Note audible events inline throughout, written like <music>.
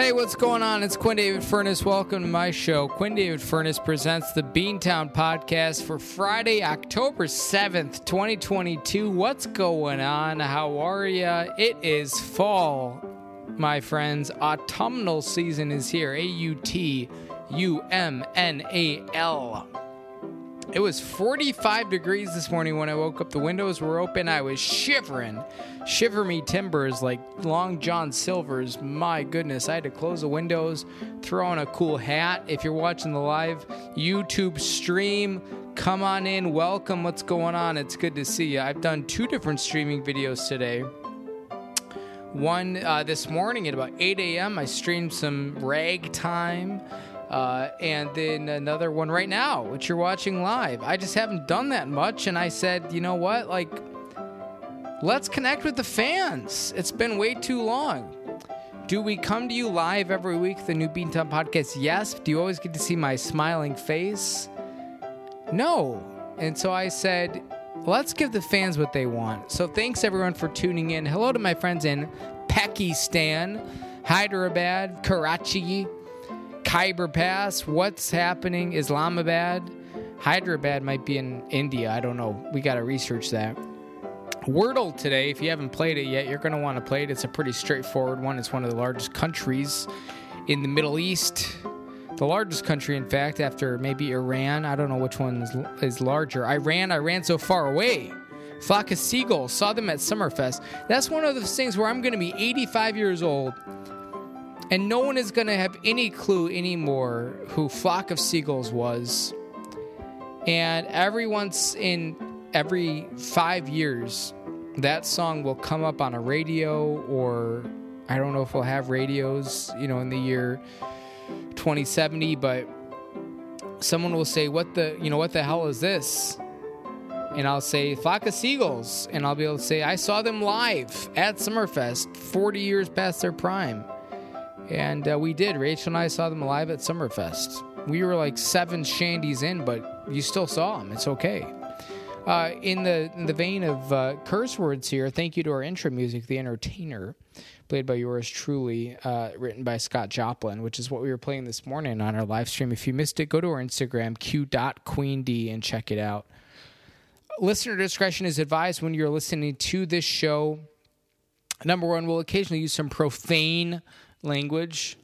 Hey, what's going on? It's Quinn David Furness. Welcome to my show. Quinn David Furness presents the Beantown podcast for Friday, October 7th, 2022. What's going on? How are ya? It is fall, my friends. Autumnal season is here. A U T U M N A L. It was 45 degrees this morning when I woke up. The windows were open. I was shivering. Shiver me timbers like Long John Silver's. My goodness, I had to close the windows, throw on a cool hat. If you're watching the live YouTube stream, come on in. Welcome. What's going on? It's good to see you. I've done two different streaming videos today. One uh, this morning at about 8 a.m., I streamed some ragtime. Uh, and then another one right now, which you're watching live. I just haven't done that much, and I said, you know what? Like, let's connect with the fans. It's been way too long. Do we come to you live every week, the new Bean Beantown podcast? Yes. Do you always get to see my smiling face? No. And so I said, let's give the fans what they want. So thanks everyone for tuning in. Hello to my friends in Pakistan, Hyderabad, Karachi, Khyber Pass, what's happening? Islamabad, Hyderabad might be in India. I don't know. We got to research that. Wordle today, if you haven't played it yet, you're going to want to play it. It's a pretty straightforward one. It's one of the largest countries in the Middle East. The largest country, in fact, after maybe Iran. I don't know which one is, larger. Iran, I ran so far away. Flock of seagulls, saw them at Summerfest. That's one of those things where I'm going to be 85 years old and no one is going to have any clue anymore who Flock of Seagulls was. And every once in every five years, that song will come up on a radio, or I don't know if we'll have radios, you know, in the year 2070, but someone will say, What the, you know, what the hell is this? And I'll say, Flock of Seagulls. And I'll be able to say, I saw them live at Summerfest 40 years past their prime. And uh, we did. Rachel and I saw them live at Summerfest. We were like seven shandies in, but you still saw them. It's okay. Uh, in the in the vein of uh, curse words here, thank you to our intro music, "The Entertainer," played by yours truly, uh, written by Scott Joplin, which is what we were playing this morning on our live stream. If you missed it, go to our Instagram, q.queend, and check it out. Listener discretion is advised when you're listening to this show. Number one, we'll occasionally use some profane language.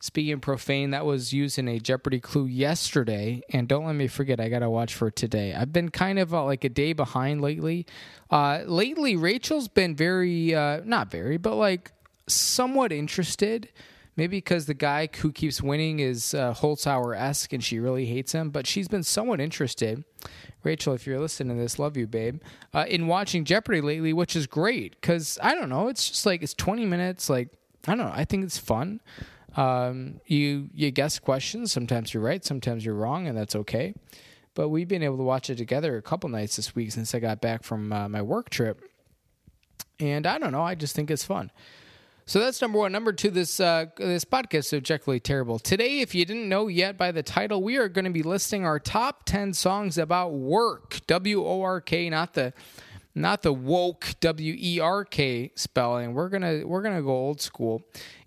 Speaking profane, that was used in a Jeopardy clue yesterday, and don't let me forget, I gotta watch for today. I've been kind of uh, like a day behind lately. Uh, lately, Rachel's been very, uh, not very, but like somewhat interested. Maybe because the guy who keeps winning is uh, Holzhauer esque and she really hates him, but she's been somewhat interested. Rachel, if you're listening to this, love you, babe, uh, in watching Jeopardy lately, which is great because I don't know, it's just like it's 20 minutes, like I don't know. I think it's fun. Um, you you guess questions. Sometimes you're right. Sometimes you're wrong, and that's okay. But we've been able to watch it together a couple nights this week since I got back from uh, my work trip. And I don't know. I just think it's fun. So that's number one. Number two, this uh, this podcast is objectively terrible. Today, if you didn't know yet by the title, we are going to be listing our top ten songs about work. W O R K, not the not the woke W E R K spelling. We're gonna we're gonna go old school,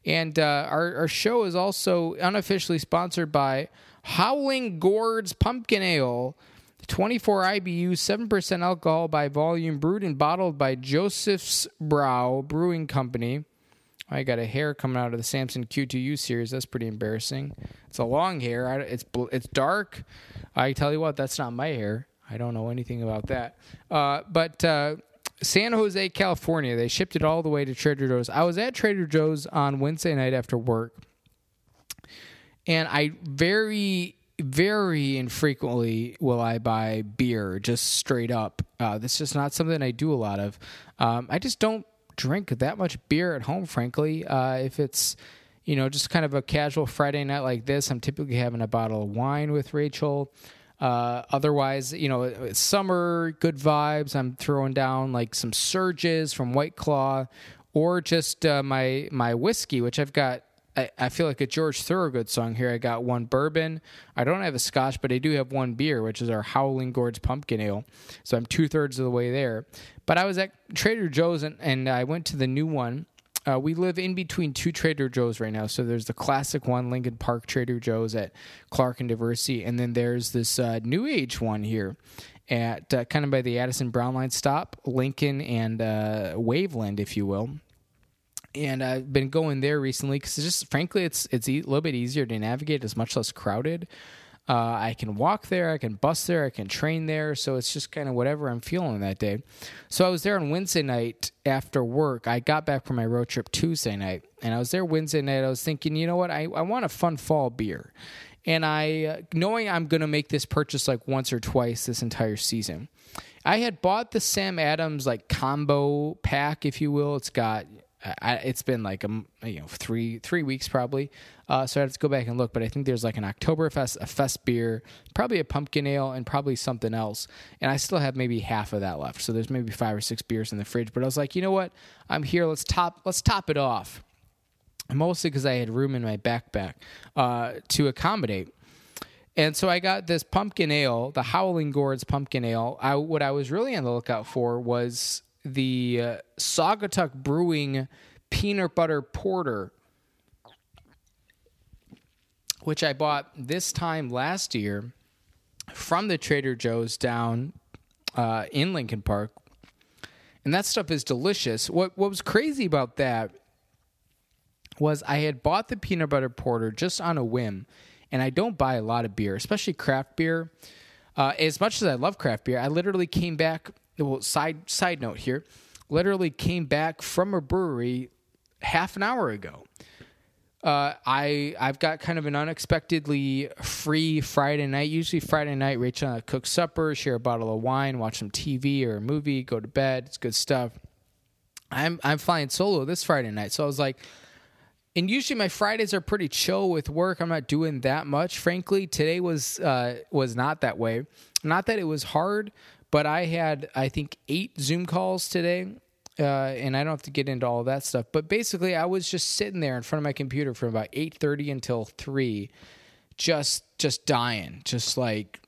and uh, our our show is also unofficially sponsored by Howling Gourds Pumpkin Ale. 24 IBU, 7% alcohol by volume, brewed and bottled by Joseph's Brow Brewing Company. I got a hair coming out of the Samson Q2U series. That's pretty embarrassing. It's a long hair. It's it's dark. I tell you what, that's not my hair. I don't know anything about that. Uh, but uh, San Jose, California, they shipped it all the way to Trader Joe's. I was at Trader Joe's on Wednesday night after work, and I very, very infrequently will I buy beer just straight up. Uh, this is not something I do a lot of. Um, I just don't drink that much beer at home, frankly. Uh, if it's you know just kind of a casual Friday night like this, I'm typically having a bottle of wine with Rachel. Uh, otherwise, you know, it's summer, good vibes. I'm throwing down like some surges from White Claw, or just uh, my my whiskey, which I've got. I, I, feel like a George Thorogood song here. I got one bourbon. I don't have a Scotch, but I do have one beer, which is our Howling Gourds Pumpkin Ale. So I'm two thirds of the way there. But I was at Trader Joe's and, and I went to the new one uh, we live in between two Trader Joe's right now. So there's the classic one, Lincoln Park Trader Joe's at Clark and Diversey, and then there's this uh, new age one here at uh, kind of by the Addison Brown Line stop, Lincoln and uh, Waveland, if you will. And I've been going there recently because just frankly, it's it's a little bit easier to navigate. It's much less crowded. Uh, I can walk there, I can bus there, I can train there. So it's just kind of whatever I'm feeling that day. So I was there on Wednesday night after work. I got back from my road trip Tuesday night, and I was there Wednesday night. I was thinking, you know what? I, I want a fun fall beer. And I, uh, knowing I'm going to make this purchase like once or twice this entire season, I had bought the Sam Adams like combo pack, if you will. It's got I, it's been like a you know three three weeks probably, uh, so I have to go back and look. But I think there's like an Oktoberfest, a fest beer, probably a pumpkin ale, and probably something else. And I still have maybe half of that left. So there's maybe five or six beers in the fridge. But I was like, you know what? I'm here. Let's top let's top it off. Mostly because I had room in my backpack uh, to accommodate. And so I got this pumpkin ale, the Howling Gourds pumpkin ale. I, what I was really on the lookout for was the uh, Saugatuck Brewing Peanut Butter Porter, which I bought this time last year from the Trader Joe's down uh, in Lincoln Park. And that stuff is delicious. What what was crazy about that was I had bought the peanut butter porter just on a whim, and I don't buy a lot of beer, especially craft beer. Uh, as much as I love craft beer, I literally came back well, side side note here, literally came back from a brewery half an hour ago. Uh, I I've got kind of an unexpectedly free Friday night. Usually Friday night, Rachel and I cook supper, share a bottle of wine, watch some TV or a movie, go to bed. It's good stuff. I'm I'm flying solo this Friday night, so I was like, and usually my Fridays are pretty chill with work. I'm not doing that much. Frankly, today was uh, was not that way. Not that it was hard, but I had, I think, eight Zoom calls today. Uh, and I don't have to get into all that stuff. But basically, I was just sitting there in front of my computer from about eight thirty until three, just just dying, just like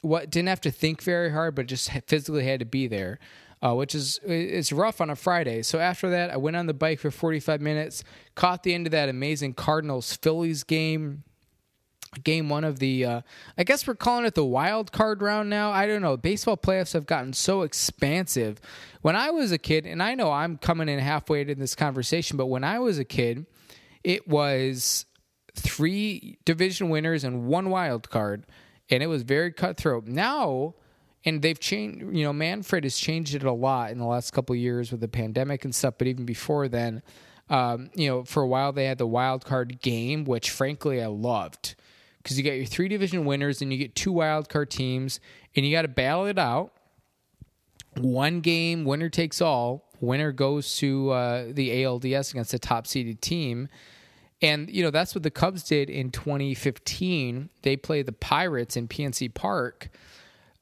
what didn't have to think very hard, but just physically had to be there, uh, which is it's rough on a Friday. So after that, I went on the bike for forty five minutes, caught the end of that amazing Cardinals Phillies game game one of the uh, i guess we're calling it the wild card round now. I don't know. Baseball playoffs have gotten so expansive. When i was a kid and i know i'm coming in halfway in this conversation but when i was a kid it was three division winners and one wild card and it was very cutthroat. Now and they've changed you know manfred has changed it a lot in the last couple years with the pandemic and stuff but even before then um, you know for a while they had the wild card game which frankly i loved because you got your three division winners and you get two wild card teams and you got to battle it out. One game, winner takes all. Winner goes to uh, the ALDS against the top seeded team. And, you know, that's what the Cubs did in 2015. They played the Pirates in PNC Park.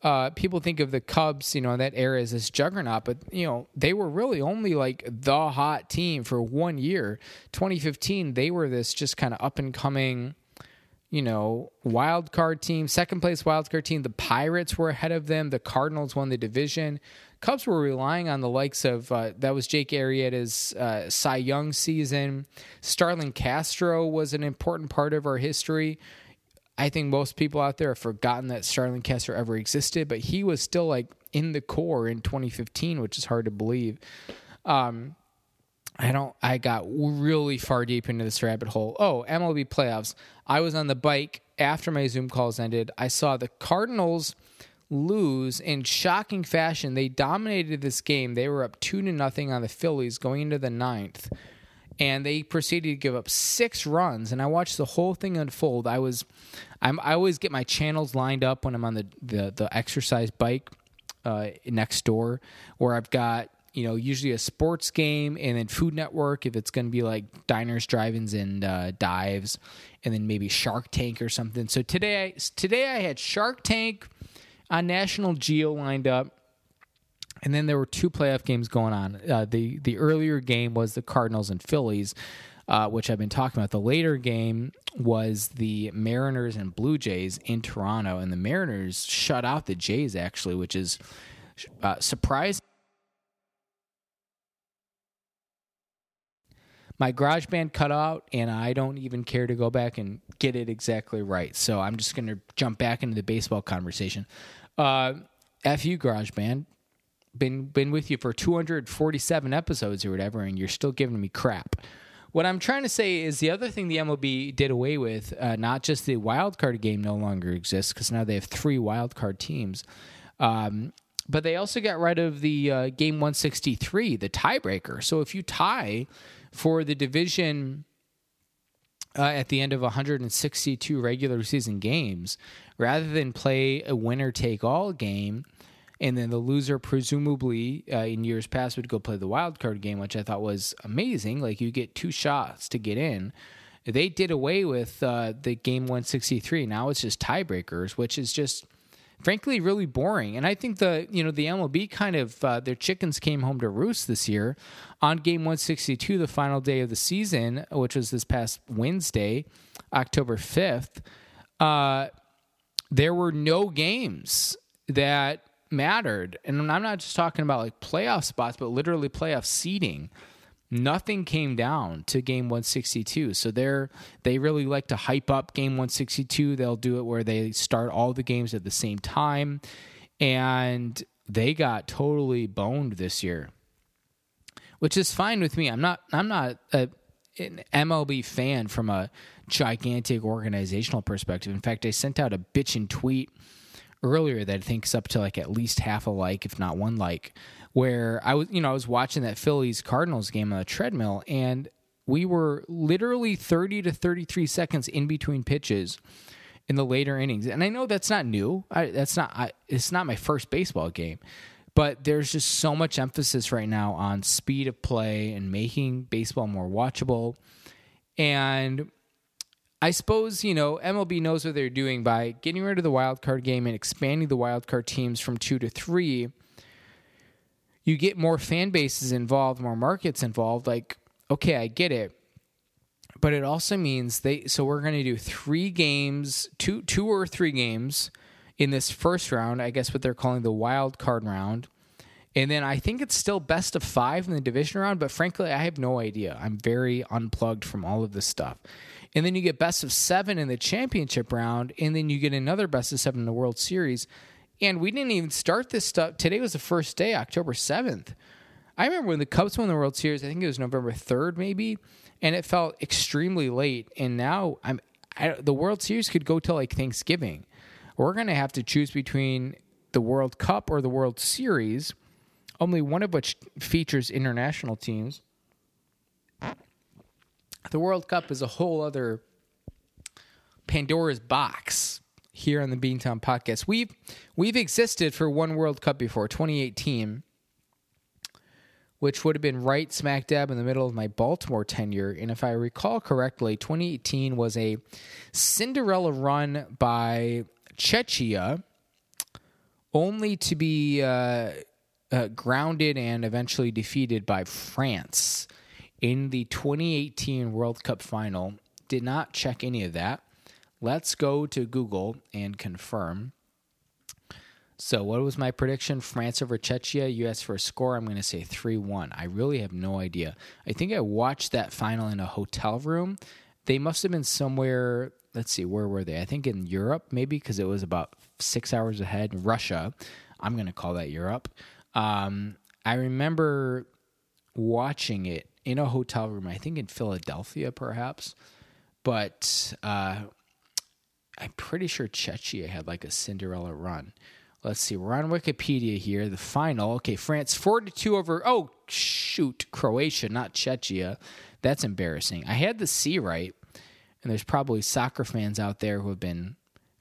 Uh, people think of the Cubs, you know, that era as this juggernaut, but, you know, they were really only like the hot team for one year. 2015, they were this just kind of up and coming you know, wild card team, second place wild card team. The Pirates were ahead of them. The Cardinals won the division. Cubs were relying on the likes of uh, that was Jake Arrieta's uh, Cy Young season. Starlin Castro was an important part of our history. I think most people out there have forgotten that Starlin Castro ever existed, but he was still like in the core in 2015, which is hard to believe. Um, I don't. I got really far deep into this rabbit hole. Oh, MLB playoffs. I was on the bike after my Zoom calls ended. I saw the Cardinals lose in shocking fashion. They dominated this game. They were up two to nothing on the Phillies going into the ninth, and they proceeded to give up six runs. And I watched the whole thing unfold. I was, I'm, I always get my channels lined up when I'm on the the, the exercise bike uh, next door, where I've got you know, usually a sports game and then Food Network if it's going to be like diners, drive-ins, and uh, dives, and then maybe Shark Tank or something. So today, today I had Shark Tank on National Geo lined up, and then there were two playoff games going on. Uh, the the earlier game was the Cardinals and Phillies. Uh, which I've been talking about. The later game was the Mariners and Blue Jays in Toronto, and the Mariners shut out the Jays actually, which is uh, surprising my GarageBand cut out, and I don't even care to go back and get it exactly right. So I'm just going to jump back into the baseball conversation. Uh, F you, GarageBand. Been been with you for 247 episodes or whatever, and you're still giving me crap. What I'm trying to say is the other thing the MLB did away with, uh, not just the wild card game no longer exists because now they have three wild card teams. Um, but they also got rid of the uh, game 163, the tiebreaker. So if you tie for the division uh, at the end of 162 regular season games, rather than play a winner take all game, and then the loser presumably uh, in years past would go play the wild card game, which I thought was amazing. Like you get two shots to get in. They did away with uh, the game 163. Now it's just tiebreakers, which is just frankly really boring. And I think the you know the MLB kind of uh, their chickens came home to roost this year on game 162, the final day of the season, which was this past Wednesday, October 5th. Uh, there were no games that mattered, and I'm not just talking about like playoff spots, but literally playoff seeding nothing came down to game 162 so they're they really like to hype up game 162 they'll do it where they start all the games at the same time. And they got totally boned this year which is fine with me. I'm not i'm not a, an mlb fan from a gigantic organizational perspective. In fact i sent out a bitching tweet earlier that i think is up to like at least half a like if not one like where I was, you know, I was watching that Phillies Cardinals game on the treadmill, and we were literally 30 to 33 seconds in between pitches in the later innings. And I know that's not new. I, that's not. I, it's not my first baseball game, but there's just so much emphasis right now on speed of play and making baseball more watchable. And I suppose you know MLB knows what they're doing by getting rid of the wild card game and expanding the wild card teams from two to three you get more fan bases involved, more markets involved. Like, okay, I get it. But it also means they so we're going to do 3 games, two two or 3 games in this first round, I guess what they're calling the wild card round. And then I think it's still best of 5 in the division round, but frankly, I have no idea. I'm very unplugged from all of this stuff. And then you get best of 7 in the championship round, and then you get another best of 7 in the World Series. And we didn't even start this stuff. Today was the first day, October 7th. I remember when the Cubs won the World Series, I think it was November 3rd, maybe, and it felt extremely late. And now I'm I, the World Series could go till like Thanksgiving. We're going to have to choose between the World Cup or the World Series, only one of which features international teams. The World Cup is a whole other Pandora's box here on the Beantown podcast. We've we've existed for one World Cup before, 2018, which would have been right smack dab in the middle of my Baltimore tenure. And if I recall correctly, 2018 was a Cinderella run by Czechia, only to be uh, uh, grounded and eventually defeated by France in the 2018 World Cup final. Did not check any of that. Let's go to Google and confirm. So, what was my prediction? France over Czechia. You asked for a score. I'm going to say 3 1. I really have no idea. I think I watched that final in a hotel room. They must have been somewhere, let's see, where were they? I think in Europe, maybe, because it was about six hours ahead. Russia. I'm going to call that Europe. Um, I remember watching it in a hotel room, I think in Philadelphia, perhaps. But uh, I'm pretty sure Czechia had like a Cinderella run. Let's see. We're on Wikipedia here. The final. Okay, France 4 to 2 over. Oh, shoot. Croatia, not Czechia. That's embarrassing. I had the C right. And there's probably soccer fans out there who have been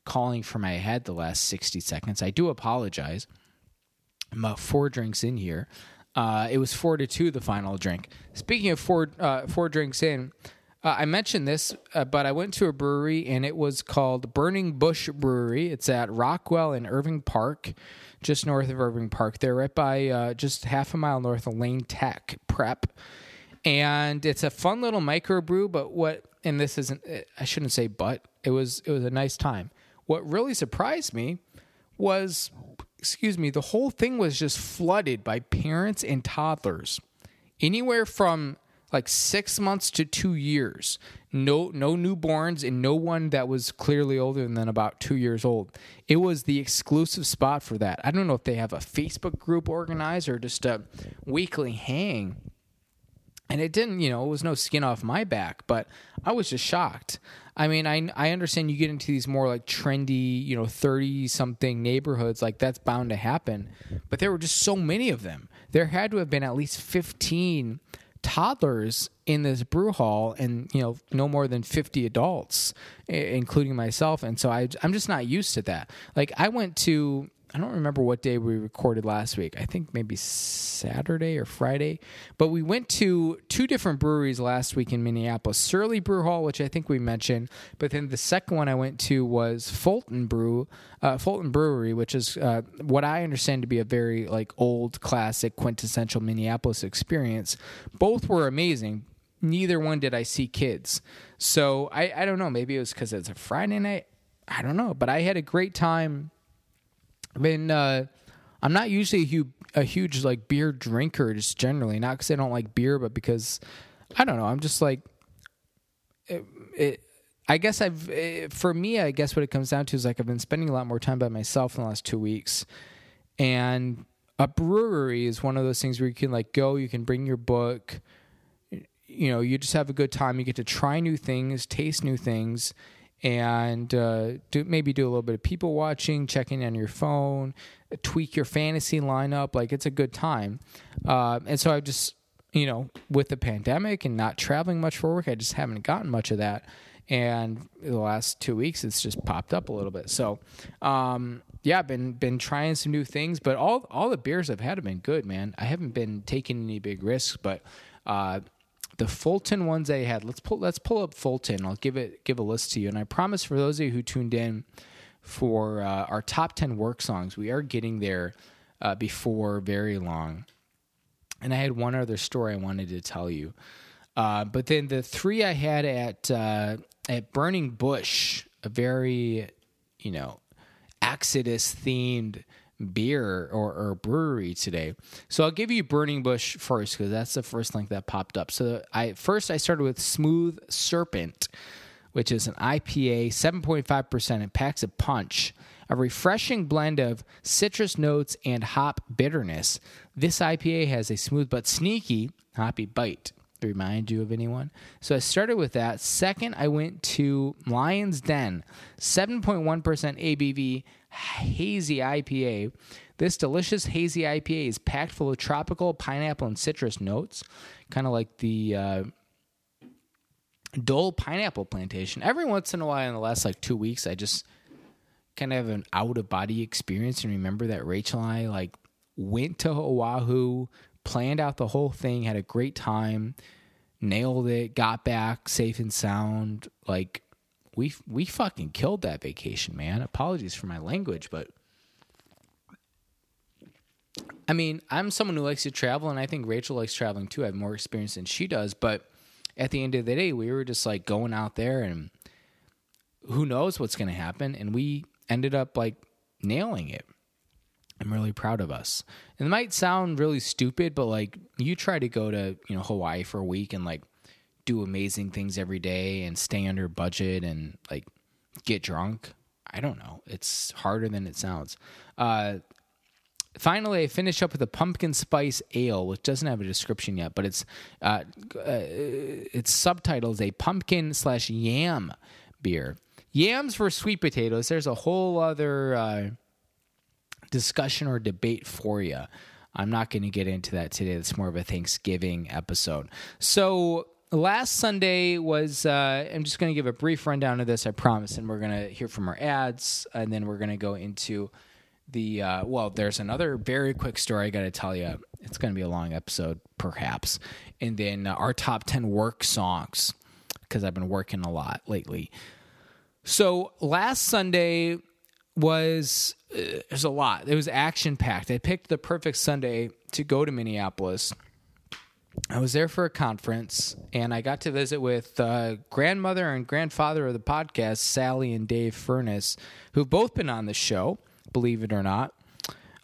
calling for my head the last 60 seconds. I do apologize. I'm about four drinks in here. Uh, it was four to two the final drink. Speaking of four uh, four drinks in, uh, I mentioned this, uh, but I went to a brewery and it was called Burning Bush Brewery. It's at Rockwell in Irving Park, just north of Irving Park. They're right by uh, just half a mile north of Lane Tech Prep. And it's a fun little microbrew, but what, and this isn't, I shouldn't say but, it was, it was a nice time. What really surprised me was, excuse me, the whole thing was just flooded by parents and toddlers. Anywhere from like six months to two years. No, no newborns and no one that was clearly older than about two years old. It was the exclusive spot for that. I don't know if they have a Facebook group organized or just a weekly hang. And it didn't, you know, it was no skin off my back, but I was just shocked. I mean, I I understand you get into these more like trendy, you know, 30 something neighborhoods, like that's bound to happen. But there were just so many of them. There had to have been at least 15 toddlers in this brew hall and you know no more than 50 adults including myself. And so I, i'm just not used to that. Like i went to I don't remember what day we recorded last week. I think maybe Saturday or Friday. But we went to two different breweries last week in Minneapolis Surly Brew Hall, which I think we mentioned. But then the second one I went to was Fulton Brew, uh, Fulton Brewery, which is uh, what I understand to be a very like old, classic, quintessential Minneapolis experience. Both were amazing. Neither one did I see kids. So I, I don't know. Maybe it was because it's a Friday night. I don't know. But I had a great time I mean, uh, I'm not usually a huge, a huge like beer drinker, just generally. Not because I don't like beer, but because I don't know. I'm just like, it, it, I guess I've it, for me, I guess what it comes down to is like I've been spending a lot more time by myself in the last two weeks, and a brewery is one of those things where you can like go, you can bring your book, you know, you just have a good time. You get to try new things, taste new things, and uh, do maybe do a little bit of people watching, checking on your phone, tweak your fantasy lineup. Like it's a good time. Uh, and so I just, you know, with the pandemic and not traveling much for work, I just haven't gotten much of that. And the last two weeks, it's just popped up a little bit. So, um, yeah, I've been been trying some new things, but all all the beers I've had have been good, man. I haven't been taking any big risks, but uh, the Fulton ones I had. Let's pull let's pull up Fulton. I'll give it give a list to you. And I promise for those of you who tuned in for uh, our top ten work songs, we are getting there uh, before very long. And I had one other story I wanted to tell you. Uh, but then the three I had at uh, at Burning Bush, a very you know Exodus themed beer or, or brewery today. So I'll give you Burning Bush first because that's the first link that popped up. So I first I started with Smooth Serpent, which is an IPA, 7.5%. It packs a punch. A refreshing blend of citrus notes and hop bitterness. This IPA has a smooth but sneaky hoppy bite remind you of anyone. So I started with that. Second, I went to Lion's Den, 7.1% ABV hazy IPA. This delicious hazy IPA is packed full of tropical pineapple and citrus notes, kind of like the uh, Dole Pineapple Plantation. Every once in a while, in the last like two weeks, I just kind of have an out of body experience and remember that Rachel and I like went to Oahu, planned out the whole thing, had a great time, nailed it, got back safe and sound. Like we we fucking killed that vacation, man. Apologies for my language, but I mean, I'm someone who likes to travel, and I think Rachel likes traveling too. I have more experience than she does, but at the end of the day, we were just like going out there, and who knows what's going to happen, and we ended up like nailing it. I'm really proud of us. And it might sound really stupid, but like you try to go to you know Hawaii for a week and like do amazing things every day and stay under budget and like get drunk. I don't know. It's harder than it sounds. Uh, finally, I finish up with a pumpkin spice ale, which doesn't have a description yet, but it's uh, uh, its subtitle is a pumpkin slash yam beer. Yams for sweet potatoes. There's a whole other uh, discussion or debate for you. I'm not going to get into that today. It's more of a Thanksgiving episode. So last Sunday was, uh, I'm just going to give a brief rundown of this, I promise, and we're going to hear from our ads, and then we're going to go into the, uh, well, there's another very quick story I got to tell you. It's going to be a long episode, perhaps. And then uh, our top 10 work songs, because I've been working a lot lately. So last Sunday was, uh, there's a lot. It was action packed. I picked the perfect Sunday to go to Minneapolis I was there for a conference and I got to visit with uh, grandmother and grandfather of the podcast, Sally and Dave Furness, who've both been on the show, believe it or not.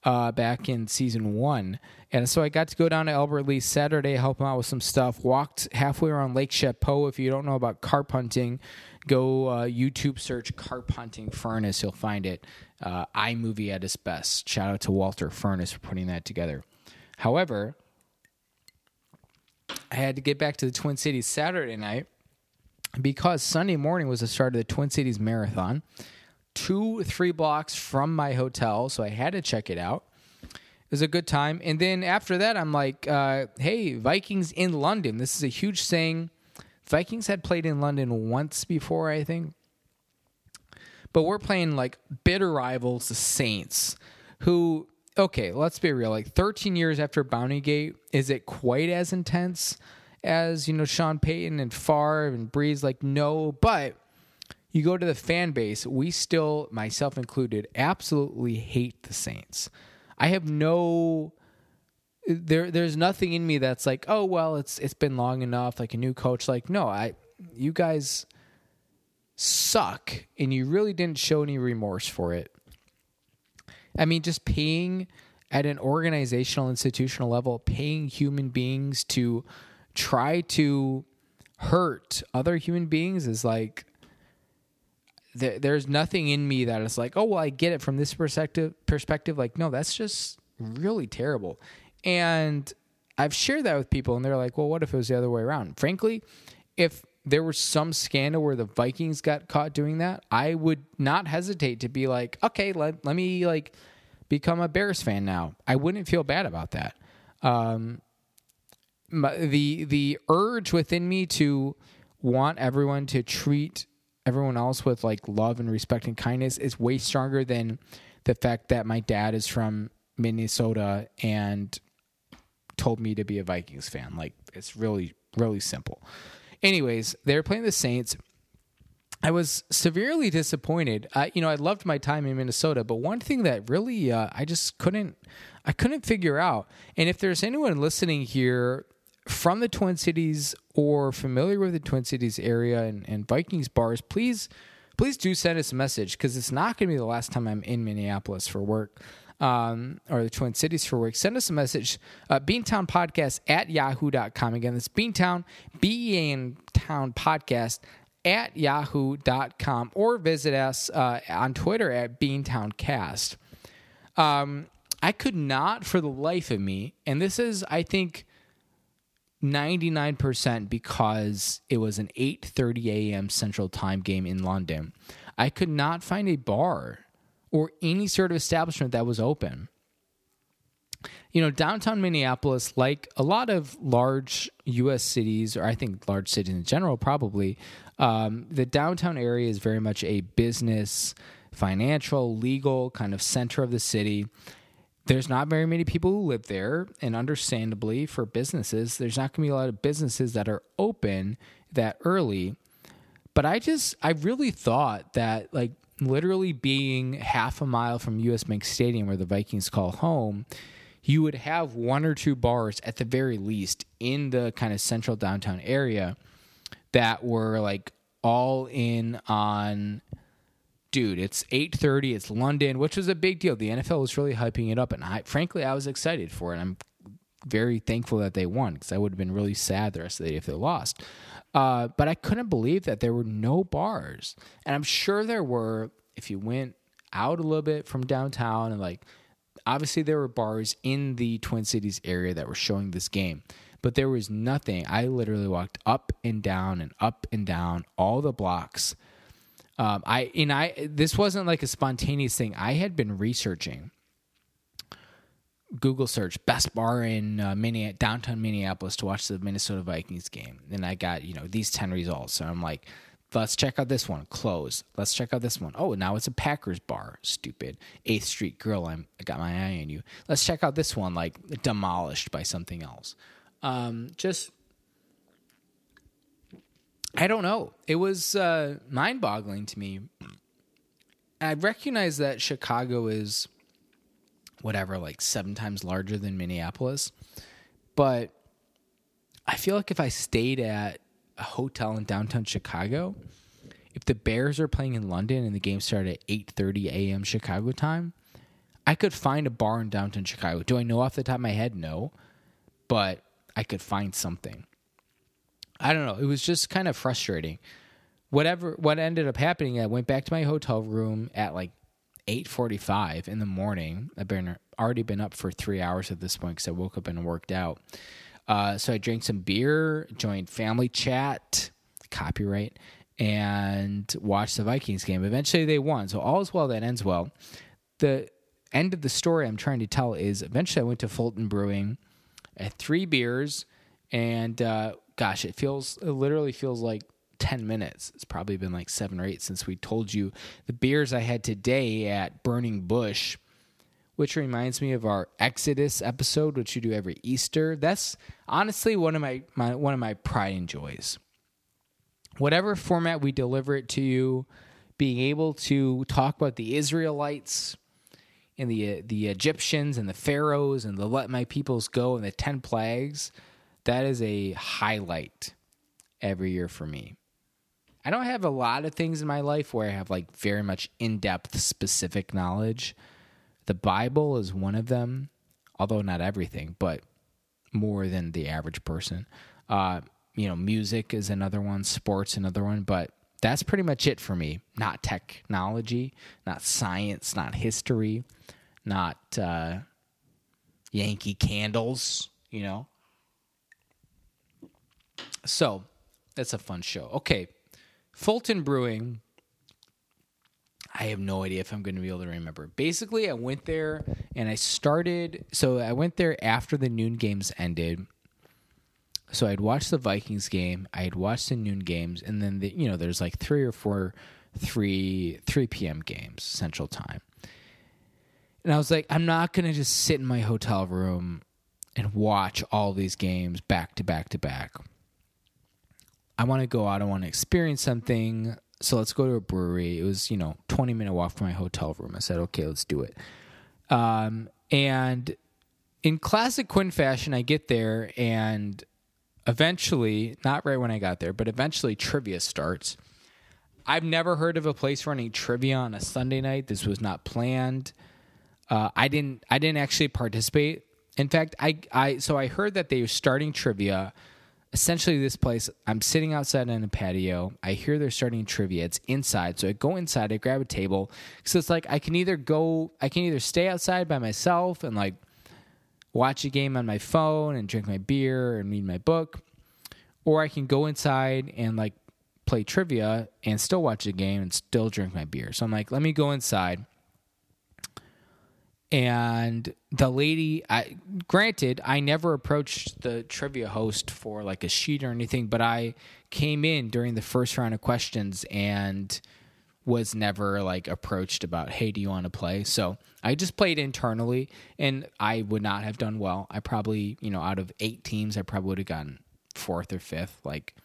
uh, back in season one. And so I got to go down to Albert Lea Saturday, help him out with some stuff. Walked halfway around Lake Chapeau. If you don't know about carp hunting, go uh, YouTube search carp hunting Furness. You'll find it. Uh, iMovie at its best. Shout out to Walter Furness for putting that together. However, I had to get back to the Twin Cities Saturday night because Sunday morning was the start of the Twin Cities Marathon. Two, three blocks from my hotel, so I had to check it out. It was a good time. And then after that, I'm like, uh, hey, Vikings in London. This is a huge thing. Vikings had played in London once before, I think. But we're playing like bitter rivals, the Saints, who, okay, let's be real. Like 13 years after Bountygate, is it quite as intense as, you know, Sean Payton and Favre and Brees? Like, no. But you go to the fan base, we still, myself included, absolutely hate the Saints. I have no there there's nothing in me that's like, oh well, it's it's been long enough, like a new coach. Like, no, I you guys suck and you really didn't show any remorse for it. I mean, just paying at an organizational institutional level, paying human beings to try to hurt other human beings is like there, there's nothing in me that is like, oh well, I get it from this perspective. Perspective, like, no, that's just really terrible. And I've shared that with people, and they're like, well, what if it was the other way around? Frankly, if there was some scandal where the Vikings got caught doing that, I would not hesitate to be like, okay, let let me like become a Bears fan now. I wouldn't feel bad about that. Um, the the urge within me to want everyone to treat everyone else with like love and respect and kindness is way stronger than the fact that my dad is from Minnesota and told me to be a Vikings fan. Like it's really really simple. Anyways, they were playing the Saints. I was severely disappointed. Uh, you know, I loved my time in Minnesota, but one thing that really uh, I just couldn't I couldn't figure out. And if there's anyone listening here from the Twin Cities or familiar with the Twin Cities area and, and Vikings bars, please please do send us a message because it's not going to be the last time I'm in Minneapolis for work. Um, or the Twin Cities for work, send us a message. Uh, Beantown Podcast at yahoo.com. Again, that's Beantown, B E A N Town Podcast at yahoo.com or visit us uh, on Twitter at Beantown Cast. Um, I could not for the life of me, and this is, I think, 99% because it was an 8:30 a.m. Central Time game in London. I could not find a bar or any sort of establishment that was open. You know, downtown Minneapolis, like a lot of large U.S. cities, or I think large cities in general, probably, um, the downtown area is very much a business, financial, legal kind of center of the city there's not very many people who live there, and understandably, for businesses, there's not going to be a lot of businesses that are open that early. But I just, I really thought that, like, literally being half a mile from US Bank Stadium, where the Vikings call home, you would have one or two bars at the very least in the kind of central downtown area that were like all in on dude, it's 8:30, it's London, which was a big deal. The NFL was really hyping it up and I frankly I was excited for it. I'm very thankful that they won because I would have been really sad the rest of the day if they lost. Uh, but I couldn't believe that there were no bars. And I'm sure there were if you went out a little bit from downtown and like obviously there were bars in the Twin Cities area that were showing this game. But there was nothing. I literally walked up and down and up and down all the blocks um, I and I this wasn't like a spontaneous thing. I had been researching. Google search best bar in uh, downtown Minneapolis to watch the Minnesota Vikings game, and I got you know these ten results. So I'm like, let's check out this one. Close. Let's check out this one. Oh, now it's a Packers bar. Stupid. Eighth Street Grill. I'm, I got my eye on you. Let's check out this one. Like demolished by something else. Um, just I don't know. It was uh, mind boggling to me. I recognize that Chicago is whatever, like seven times larger than Minneapolis. But I feel like if I stayed at a hotel in downtown Chicago, if the Bears are playing in London and the game started at 8:30 a.m. Chicago time, I could find a bar in downtown Chicago. Do I know off the top of my head? No. But I could find something. I don't know. It was just kind of frustrating. Whatever what ended up happening, I went back to my hotel room at like 8:45 in the morning. I've been already been up for 3 hours at this point cuz I woke up and worked out. Uh, so I drank some beer, joined family chat, copyright, and watched the Vikings game. Eventually they won. So all is well that ends well. The end of the story I'm trying to tell is eventually I went to Fulton Brewing, had three beers, and uh, gosh, it feels it literally feels like 10 minutes. It's probably been like seven or eight since we told you the beers I had today at Burning Bush, which reminds me of our Exodus episode, which you do every Easter. That's honestly one of my, my one of my pride and joys. Whatever format we deliver it to you, being able to talk about the Israelites and the uh, the Egyptians and the pharaohs and the let my peoples go and the 10 plagues, that is a highlight every year for me. I don't have a lot of things in my life where I have like very much in depth specific knowledge. The Bible is one of them, although not everything, but more than the average person. Uh, you know, music is another one, sports another one, but that's pretty much it for me. Not technology, not science, not history, not uh, Yankee candles, you know. So that's a fun show. Okay, Fulton Brewing. I have no idea if I'm going to be able to remember. Basically, I went there and I started. So I went there after the noon games ended. So I'd watched the Vikings game. I had watched the noon games, and then the, you know there's like three or four, three three p.m. games Central Time. And I was like, I'm not going to just sit in my hotel room and watch all these games back to back to back. I want to go out. I want to experience something. So let's go to a brewery. It was, you know, 20 minute walk from my hotel room. I said, okay, let's do it. Um, and in classic Quinn fashion, I get there and eventually, not right when I got there, but eventually trivia starts. I've never heard of a place running trivia on a Sunday night. This was not planned. Uh, I didn't. I didn't actually participate. In fact, I, I so I heard that they were starting trivia essentially this place i'm sitting outside on a patio. I hear they're starting trivia. It's inside. So i go inside i grab a table. So it's like i can either go i can either stay outside by myself and like watch a game on my phone and drink my beer and read my book or i can go inside and like play trivia and still watch the game and still drink my beer. So i'm like let me go inside and the lady i granted i never approached the trivia host for like a sheet or anything but i came in during the first round of questions and was never like approached about hey do you want to play? So i just played internally and i would not have done well. I probably you know out of eight teams i probably would have gotten fourth or fifth like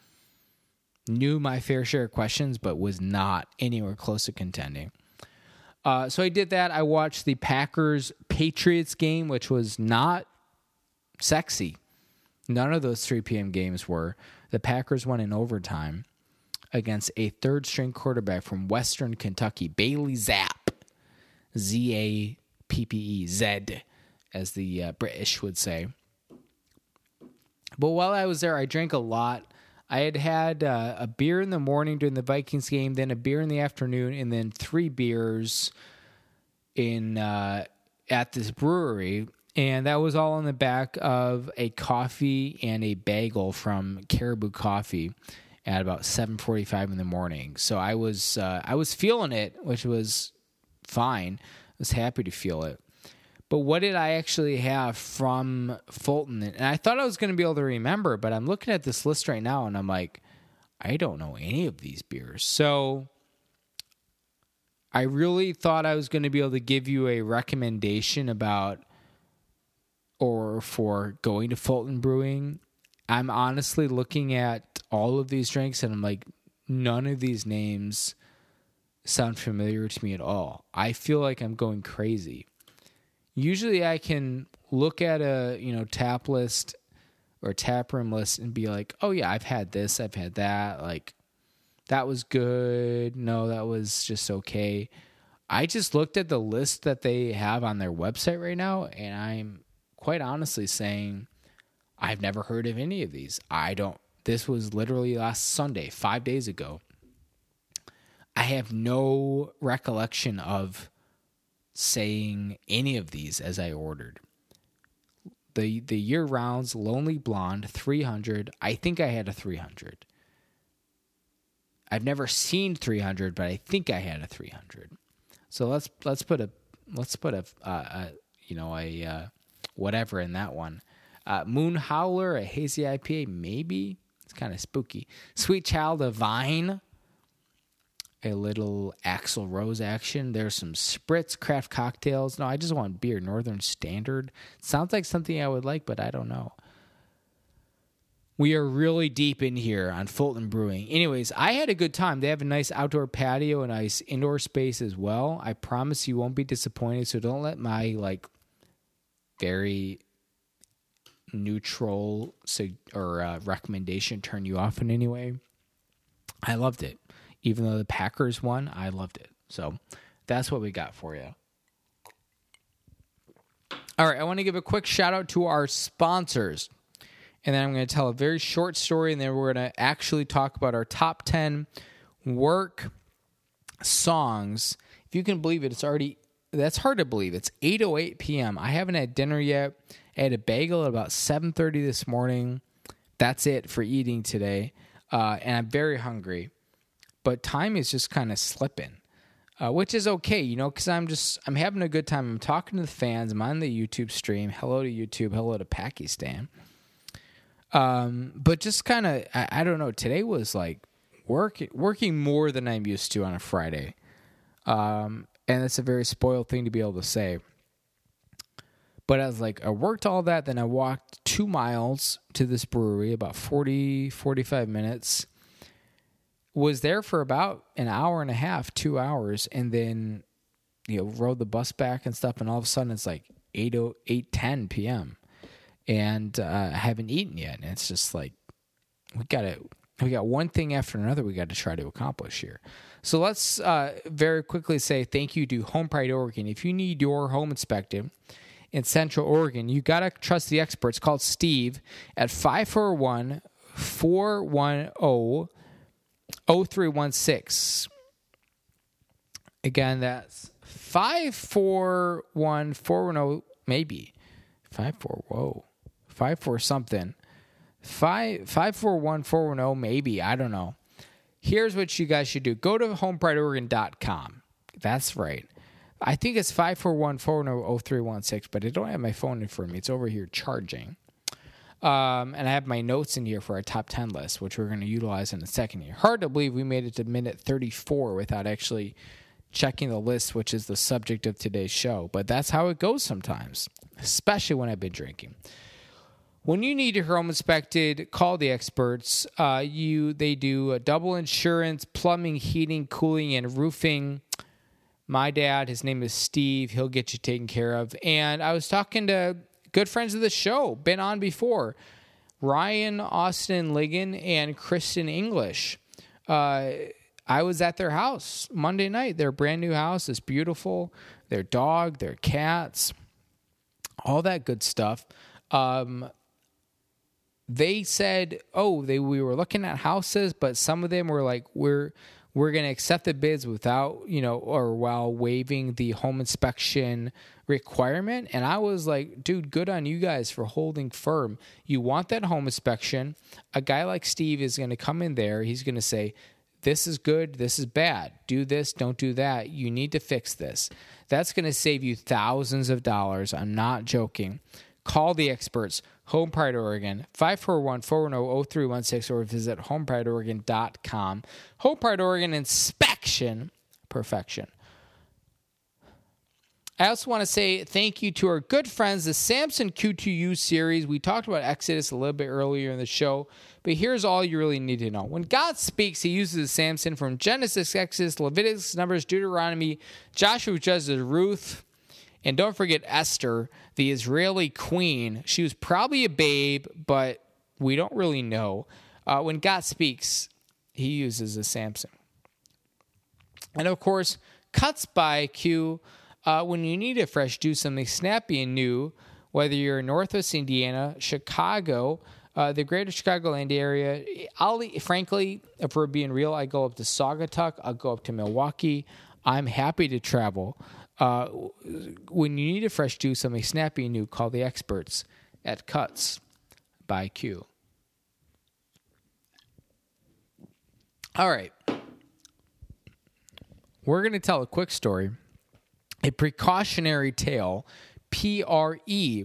knew my fair share of questions but was not anywhere close to contending uh, so I did that. I watched the Packers Patriots game, which was not sexy. None of those 3 p.m. games were. The Packers won in overtime against a third string quarterback from Western Kentucky, Bailey Zappe. Z A P P E, Z, as the uh, British would say. But while I was there, I drank a lot. I had had uh, a beer in the morning during the Vikings game, then a beer in the afternoon, and then three beers in uh, at this brewery, and that was all on the back of a coffee and a bagel from Caribou Coffee at about seven forty-five in the morning. So I was uh, I was feeling it, which was fine. I was happy to feel it. But what did I actually have from Fulton? And I thought I was going to be able to remember, but I'm looking at this list right now and I'm like, I don't know any of these beers. So I really thought I was going to be able to give you a recommendation about or for going to Fulton Brewing. I'm honestly looking at all of these drinks and I'm like, none of these names sound familiar to me at all. I feel like I'm going crazy usually I can look at a you know tap list or tap room list and be like, oh yeah, I've had this, I've had that, like that was good. No, that was just okay. I just looked at the list that they have on their website right now, and I'm quite honestly saying I've never heard of any of these. I don't. This was literally last Sunday, five days ago. I have no recollection of saying any of these as I ordered. The the year rounds lonely blonde 300. I think I had a 300. I've never seen 300, but I think I had a 300. So let's let's put a let's put a, uh, a you know a uh, whatever in that one. Uh, Moon Howler, a hazy IPA, maybe it's kind of spooky. Sweet Child of Vine, a little Axl Rose action. There's some spritz craft cocktails. No, I just want beer. Northern Standard sounds like something I would like, but I don't know. We are really deep in here on Fulton Brewing. Anyways, I had a good time. They have a nice outdoor patio, a nice indoor space as well. I promise you won't be disappointed. So don't let my like very neutral or uh, recommendation turn you off in any way. I loved it. Even though the Packers won, I loved it. So that's what we got for you. All right, I want to give a quick shout out to our sponsors and then I'm going to tell a very short story, and then we're going to actually talk about our top 10 work songs. If you can believe it, it's already that's hard to believe. It's 8:08 p.m. I haven't had dinner yet. I had a bagel at about 7:30 this morning. That's it for eating today, uh, and I'm very hungry. But time is just kind of slipping, uh, which is okay, you know, because I'm just I'm having a good time. I'm talking to the fans. I'm on the YouTube stream. Hello to YouTube. Hello to Pakistan. Um, but just kind of, I, I, don't know. Today was like work working more than I'm used to on a Friday, um, and it's a very spoiled thing to be able to say. But I was like, I worked all that, then I walked two miles to this brewery, about 40, 45 minutes. Was there for about an hour and a half, two hours, and then you know rode the bus back and stuff. And all of a sudden, it's like 8, 8 10 p.m and uh, I haven't eaten yet. And it's just like we got to we got one thing after another we got to try to accomplish here. So let's uh, very quickly say thank you to Home Pride Oregon. If you need your home inspected in Central Oregon, you got to trust the experts. Called Steve at 541 410 0316. Again, that's 541 410 maybe. 54 whoa five four something, one four one zero oh, maybe I don't know. Here's what you guys should do: go to homeprideoregon.com. That's right. I think it's five four one four one zero oh, oh three one six, but I don't have my phone in front of me. It's over here charging. Um, and I have my notes in here for our top 10 list, which we're going to utilize in a second here. Hard to believe we made it to minute 34 without actually checking the list, which is the subject of today's show. But that's how it goes sometimes, especially when I've been drinking. When you need your home inspected, call the experts. Uh, you they do a double insurance, plumbing, heating, cooling, and roofing. My dad, his name is Steve. He'll get you taken care of. And I was talking to good friends of the show, been on before, Ryan Austin Ligon and Kristen English. Uh, I was at their house Monday night. Their brand new house is beautiful. Their dog, their cats, all that good stuff. Um, they said, "Oh, they we were looking at houses, but some of them were like, we're we're going to accept the bids without, you know, or while waiving the home inspection requirement." And I was like, "Dude, good on you guys for holding firm. You want that home inspection. A guy like Steve is going to come in there. He's going to say, this is good, this is bad. Do this, don't do that. You need to fix this. That's going to save you thousands of dollars. I'm not joking. Call the experts. Home Pride Oregon, 541 410 0316, or visit homeprideoregon.com. Home Pride Oregon inspection perfection. I also want to say thank you to our good friends, the Samson Q2U series. We talked about Exodus a little bit earlier in the show, but here's all you really need to know. When God speaks, he uses Samson from Genesis, Exodus, Leviticus, Numbers, Deuteronomy, Joshua, Judges, Ruth, and don't forget Esther, the Israeli queen. She was probably a babe, but we don't really know. Uh, when God speaks, he uses a Samson. And of course, Cuts by Q. Uh, when you need a fresh do something snappy and new, whether you're in Northwest Indiana, Chicago, uh, the greater Chicagoland area, I'll, frankly, if we're being real, I go up to Saugatuck, I'll go up to Milwaukee. I'm happy to travel. Uh, when you need a fresh do something snappy and new, call the experts at Cuts by Q. All right. We're going to tell a quick story, a precautionary tale, P R E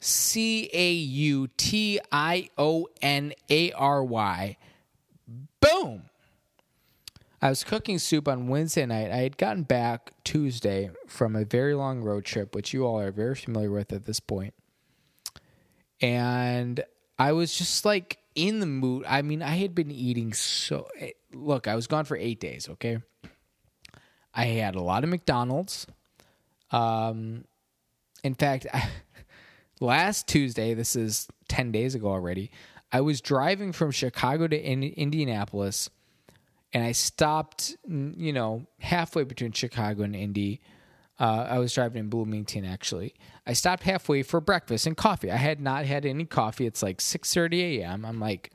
C A U T I O N A R Y. Boom. I was cooking soup on Wednesday night. I had gotten back Tuesday from a very long road trip, which you all are very familiar with at this point. And I was just like in the mood. I mean, I had been eating so. Look, I was gone for eight days, okay? I had a lot of McDonald's. Um, in fact, I, <laughs> last Tuesday, this is 10 days ago already, I was driving from Chicago to in- Indianapolis and I stopped, you know, halfway between Chicago and Indy. Uh, I was driving in Bloomington actually. I stopped halfway for breakfast and coffee. I had not had any coffee. It's like 6:30 a.m. I'm like,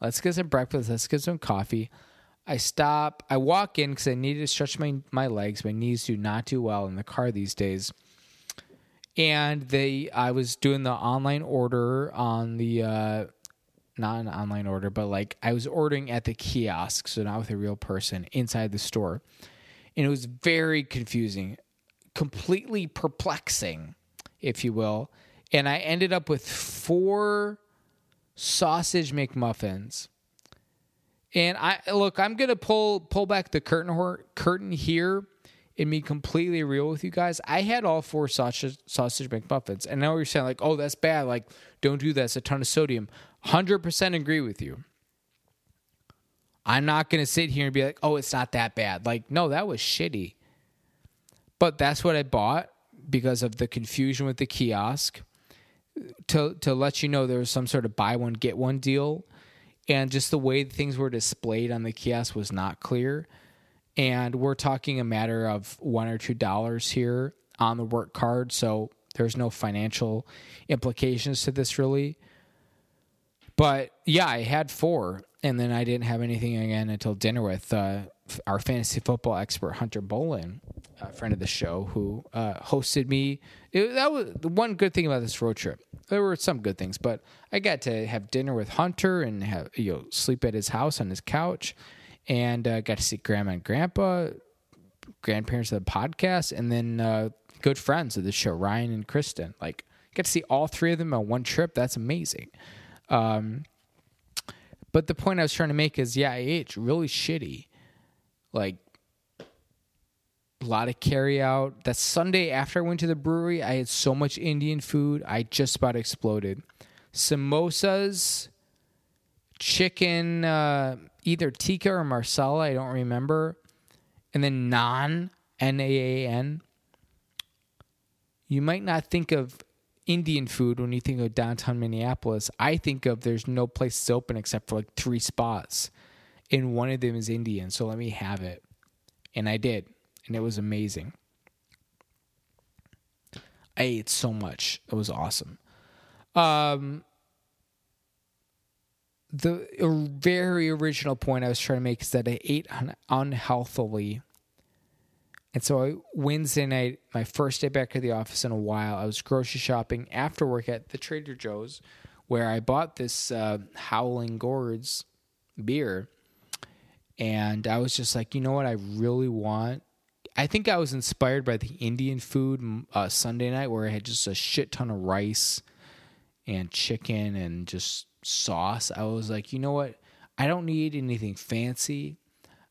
let's get some breakfast. Let's get some coffee. I stop. I walk in because I needed to stretch my my legs. My knees do not do well in the car these days. And they, I was doing the online order on the. Uh, not an online order, but like I was ordering at the kiosk, so not with a real person inside the store. And it was very confusing, completely perplexing, if you will. And I ended up with four sausage McMuffins. And I look, I'm gonna pull pull back the curtain curtain here and be completely real with you guys. I had all four sausage sausage McMuffins, and now you're saying like, oh, that's bad. Like, don't do that. It's a ton of sodium. 100% agree with you. I'm not going to sit here and be like, oh, it's not that bad. Like, no, that was shitty. But that's what I bought because of the confusion with the kiosk to, to let you know there was some sort of buy one, get one deal. And just the way things were displayed on the kiosk was not clear. And we're talking a matter of one or two dollars here on the work card. So there's no financial implications to this really. But yeah, I had four, and then I didn't have anything again until dinner with uh, our fantasy football expert Hunter Bolin, a friend of the show, who uh, hosted me. It, that was the one good thing about this road trip. There were some good things, but I got to have dinner with Hunter and have you know sleep at his house on his couch, and uh, got to see Grandma and Grandpa, grandparents of the podcast, and then uh, good friends of the show, Ryan and Kristen. Like, get to see all three of them on one trip. That's amazing. Um, but the point I was trying to make is, yeah, I ate really shitty. Like a lot of carry out. That Sunday after I went to the brewery, I had so much Indian food, I just about exploded. Samosas, chicken, uh, either tikka or marsala, I don't remember. And then naan, N A A N. You might not think of Indian food when you think of downtown Minneapolis, I think of there's no places open except for like three spots. And one of them is Indian. So let me have it. And I did. And it was amazing. I ate so much. It was awesome. Um, the very original point I was trying to make is that I ate un- unhealthily and so I, Wednesday night, my first day back at the office in a while, I was grocery shopping after work at the Trader Joe's, where I bought this uh, Howling Gourds beer, and I was just like, you know what, I really want. I think I was inspired by the Indian food uh, Sunday night, where I had just a shit ton of rice and chicken and just sauce. I was like, you know what, I don't need anything fancy.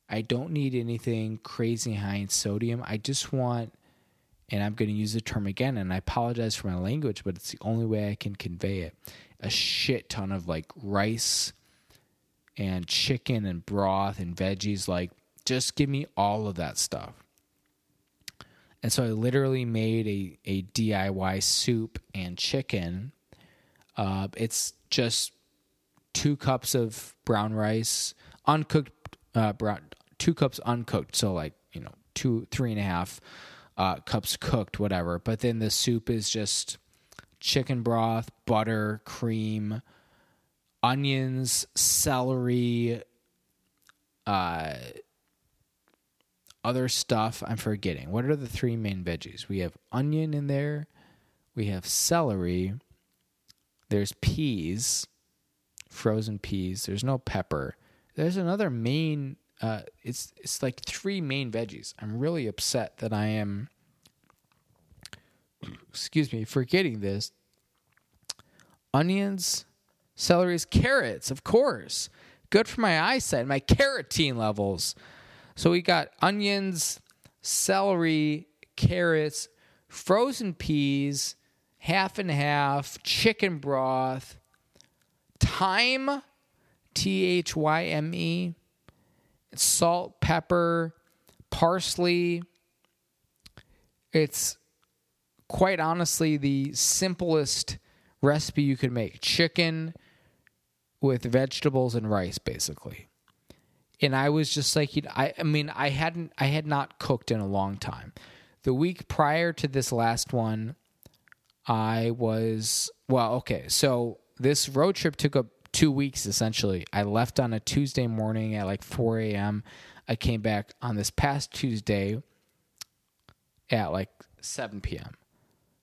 I don't need anything crazy high in sodium. I just want, and I'm going to use the term again, and I apologize for my language, but it's the only way I can convey it. A shit ton of like rice and chicken and broth and veggies. Like, just give me all of that stuff. And so I literally made a, a DIY soup and chicken. Uh, it's just two cups of brown rice, uncooked uh, brown two cups uncooked, so like you know two, three and a half uh, cups cooked, whatever. But then the soup is just chicken broth, butter, cream, onions, celery, uh, other stuff I'm forgetting. What are the three main veggies? We have onion in there, we have celery, there's peas, frozen peas, there's no pepper. There's another main uh, it's it's like three main veggies. I'm really upset that I am excuse me, forgetting this. Onions, celeries, carrots, of course. Good for my eyesight, my carotene levels. So we got onions, celery, carrots, frozen peas, half and half, chicken broth, thyme, T H Y M E, salt, pepper, parsley. It's quite honestly the simplest recipe you could make chicken with vegetables and rice, basically. And I was just like, I, I mean, I hadn't, I had not cooked in a long time. The week prior to this last one, I was, well, okay. So this road trip took up two weeks essentially. I left on a Tuesday morning at like 4 a.m. I came back on this past Tuesday at like 7 p.m.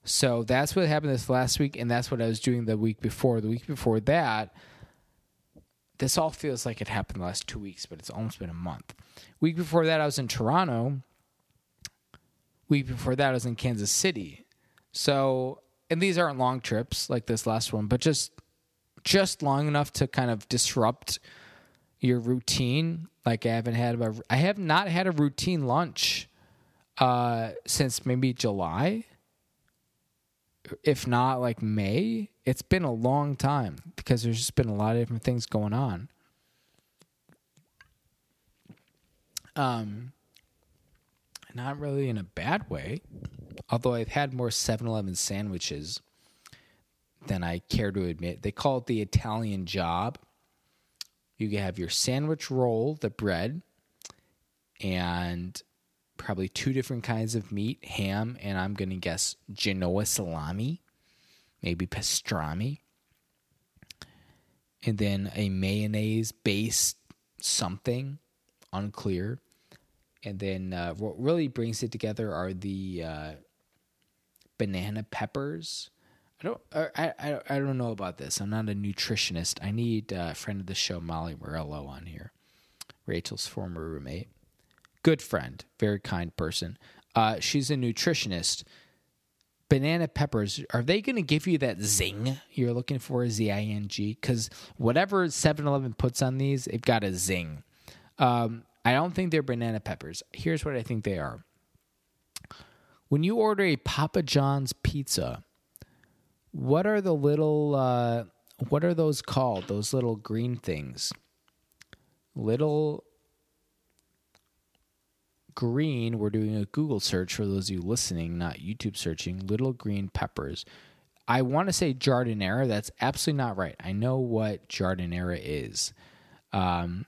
So that's what happened this last week, and that's what I was doing the week before. The week before that, this all feels like it happened the last two weeks, but it's almost been a month. Week before that, I was in Toronto. Week before that, I was in Kansas City. So, and these aren't long trips like this last one, but just just long enough to kind of disrupt your routine. Like I haven't had a, I have not had a routine lunch uh, since maybe July if not like May. It's been a long time because there's just been a lot of different things going on. Um, not really in a bad way, although I've had more 7 Eleven sandwiches than I care to admit. They call it the Italian job. You have your sandwich roll, the bread, and probably two different kinds of meat ham, and I'm going to guess Genoa salami, maybe pastrami, and then a mayonnaise based something, unclear. And then uh, what really brings it together are the uh, banana peppers. I don't, I, I, I don't know about this. I'm not a nutritionist. I need a friend of the show, Molly Morello, on here, Rachel's former roommate good friend, very kind person. Uh, she's a nutritionist. Banana peppers, are they going to give you that zing you're looking for, Z I N G? Because whatever 7 Eleven puts on these, they've got a zing. Um, I don't think they're banana peppers. Here's what I think they are. When you order a Papa John's pizza, what are the little, uh, what are those called? Those little green things? Little green, we're doing a Google search for those of you listening, not YouTube searching, little green peppers. I want to say giardiniera. That's absolutely not right. I know what giardiniera is. Um,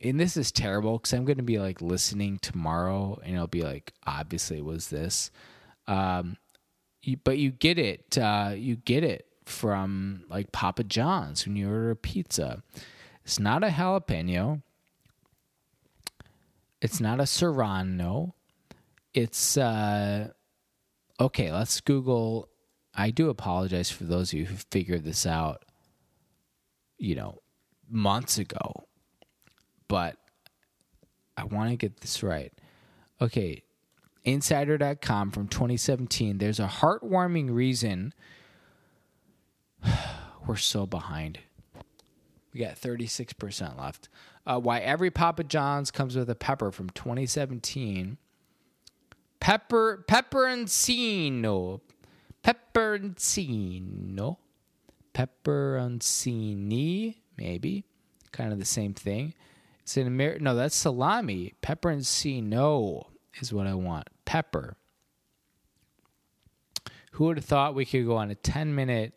and this is terrible because I'm going to be like listening tomorrow and it'll be like, obviously, was this. Um, you, but you get it. Uh, you get it from like Papa John's when you order a pizza. It's not a jalapeno. It's not a Serrano. It's uh, okay. Let's Google. I do apologize for those of you who figured this out. You know, months ago, but I want to get this right. Okay, insider.com from 2017. There's a heartwarming reason <sighs> we're so behind. We got 36% left. Uh, why every Papa John's comes with a pepper from 2017. Pepper pepperoncino. Pepperoncino. Pepperoncini, maybe. Kind of the same thing. It's an Amer- no, that's salami. Pepperoncino is what I want. Pepper. Who would have thought we could go on a 10 minute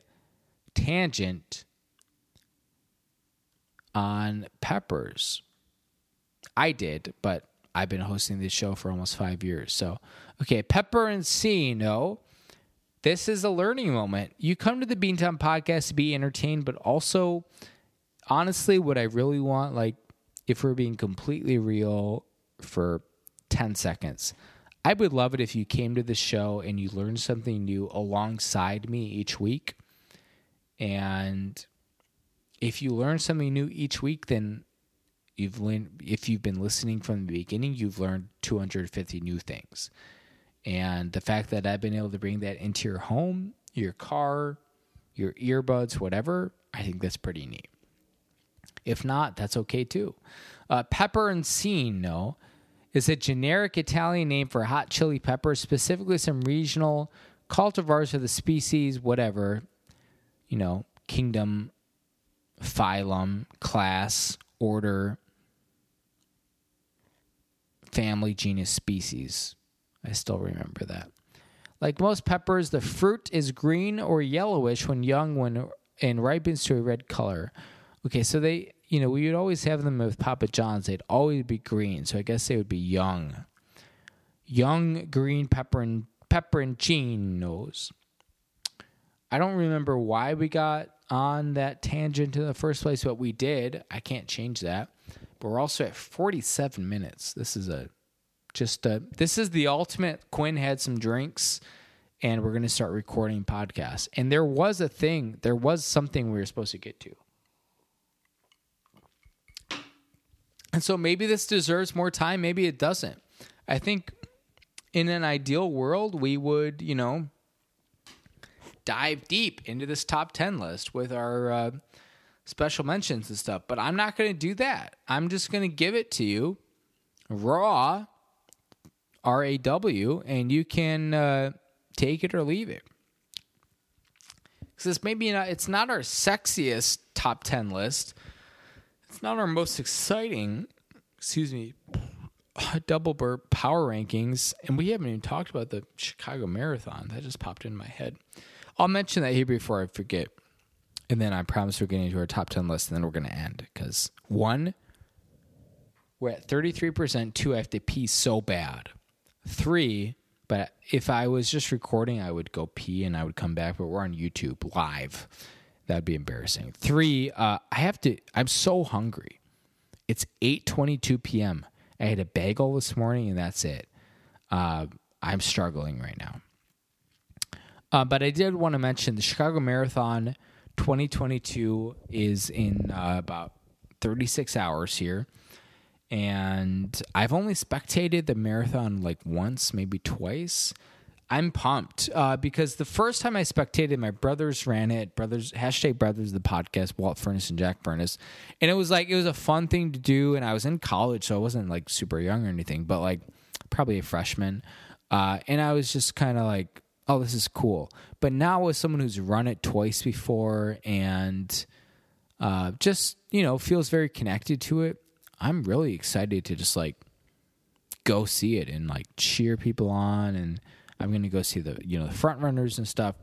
tangent on peppers. I did, but I've been hosting this show for almost five years. So, okay, Pepper and C, no. This is a learning moment. You come to the Beantown podcast to be entertained, but also, honestly, what I really want, like, if we're being completely real for 10 seconds, I would love it if you came to the show and you learned something new alongside me each week. And if you learn something new each week, then you've learned, if you've been listening from the beginning, you've learned 250 new things. And the fact that I've been able to bring that into your home, your car, your earbuds, whatever, I think that's pretty neat. If not, that's okay too. Uh, peperoncino is a generic Italian name for hot chili pepper, specifically some regional cultivars of the species, whatever, you know, kingdom, phylum, class, order, family, genus, species. I still remember that. Like most peppers, the fruit is green or yellowish when young when and ripens to a red color. Okay, so they you know, we would always have them with Papa John's. They'd always be green, so I guess they would be young, young green pepper and pepperoncinos. I don't remember why we got on that tangent in the first place, but we did. I can't change that. But we're also at 47 minutes. This is a just a this is the ultimate Quinn had some drinks and we're going to start recording podcasts. And there was a thing, there was something we were supposed to get to. And so maybe this deserves more time, maybe it doesn't. I think in an ideal world, we would, you know, dive deep into this top 10 list with our uh, special mentions and stuff. But I'm not going to do that. I'm just going to give it to you raw, R A W, and you can uh, take it or leave it. Because it's maybe not, it's not our sexiest top 10 list it's not our most exciting, excuse me, double burp power rankings, and we haven't even talked about the Chicago Marathon. That just popped in my head. I'll mention that here before I forget. And then I promise we're getting to our top 10 list, and then we're going to end. Because one, we're at 33%. Two, I have to pee so bad. Three, but if I was just recording, I would go pee and I would come back, but we're on YouTube live. That'd be embarrassing. Three, uh, I have to. I'm so hungry. It's 8:22 p.m. I had a bagel this morning, and that's it. Uh, I'm struggling right now. Uh, but I did want to mention the Chicago Marathon 2022 is in uh, about 36 hours here. And I've only spectated the marathon like once, maybe twice. I'm pumped uh, because the first time I spectated, my brothers ran it. Brothers hashtag brothers the podcast, Walt Furness and Jack Furness, and it was like it was a fun thing to do. And I was in college, so I wasn't like super young or anything, but like probably a freshman. Uh, and I was just kind of like, oh, this is cool. But now as someone who's run it twice before and uh, just you know feels very connected to it, I'm really excited to just like go see it and like cheer people on and I'm going to go see the you know the front runners and stuff.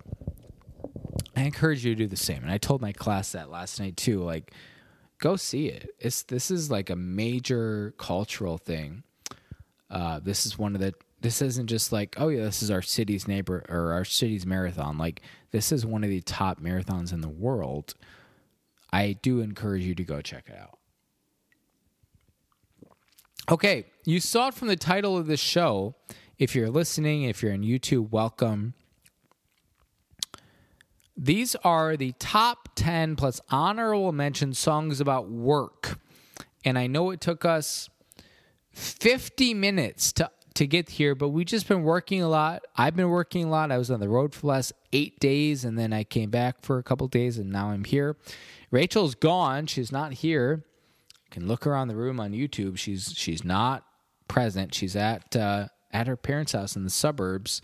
I encourage you to do the same. And I told my class that last night too. Like, go see it. It's this is like a major cultural thing. Uh, this is one of the. This isn't just like, oh yeah, this is our city's neighbor or our city's marathon. Like, this is one of the top marathons in the world. I do encourage you to go check it out. Okay, you saw it from the title of the show. If you're listening, if you're on YouTube, welcome. These are the top 10 plus honorable mention songs about work. And I know it took us 50 minutes to, to get here, but we've just been working a lot. I've been working a lot. I was on the road for the last eight days, and then I came back for a couple days, and now I'm here. Rachel's gone. She's not here. You can look around the room on YouTube. She's she's not present. She's at uh, at her parents' house in the suburbs,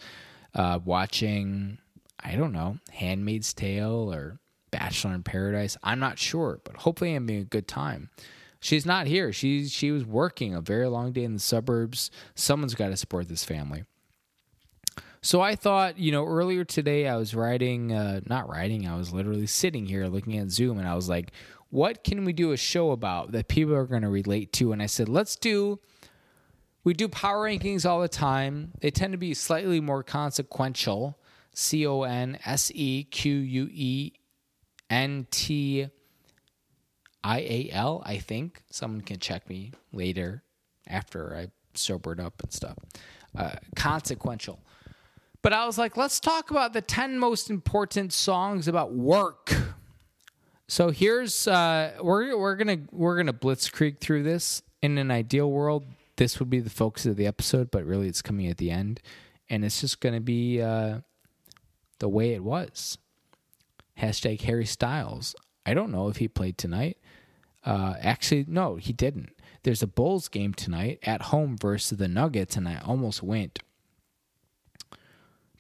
uh, watching, I don't know, Handmaid's Tale or Bachelor in Paradise. I'm not sure, but hopefully I'm having a good time. She's not here. She she was working a very long day in the suburbs. Someone's got to support this family. So I thought, you know, earlier today I was writing, uh, not writing, I was literally sitting here looking at Zoom and I was like, what can we do a show about that people are going to relate to? And I said, let's do We do power rankings all the time. They tend to be slightly more consequential. C O N S E Q U E N T I A L, I think. Someone can check me later after I sobered up and stuff. Uh, consequential. But I was like, let's talk about the 10 most important songs about work. So here's uh, we're we're gonna we're gonna blitzkrieg through this. In an ideal world, this would be the focus of the episode, but really it's coming at the end, and it's just gonna be uh, the way it was. Hashtag Harry Styles. I don't know if he played tonight. Uh, actually, no, he didn't. There's a Bulls game tonight at home versus the Nuggets, and I almost went.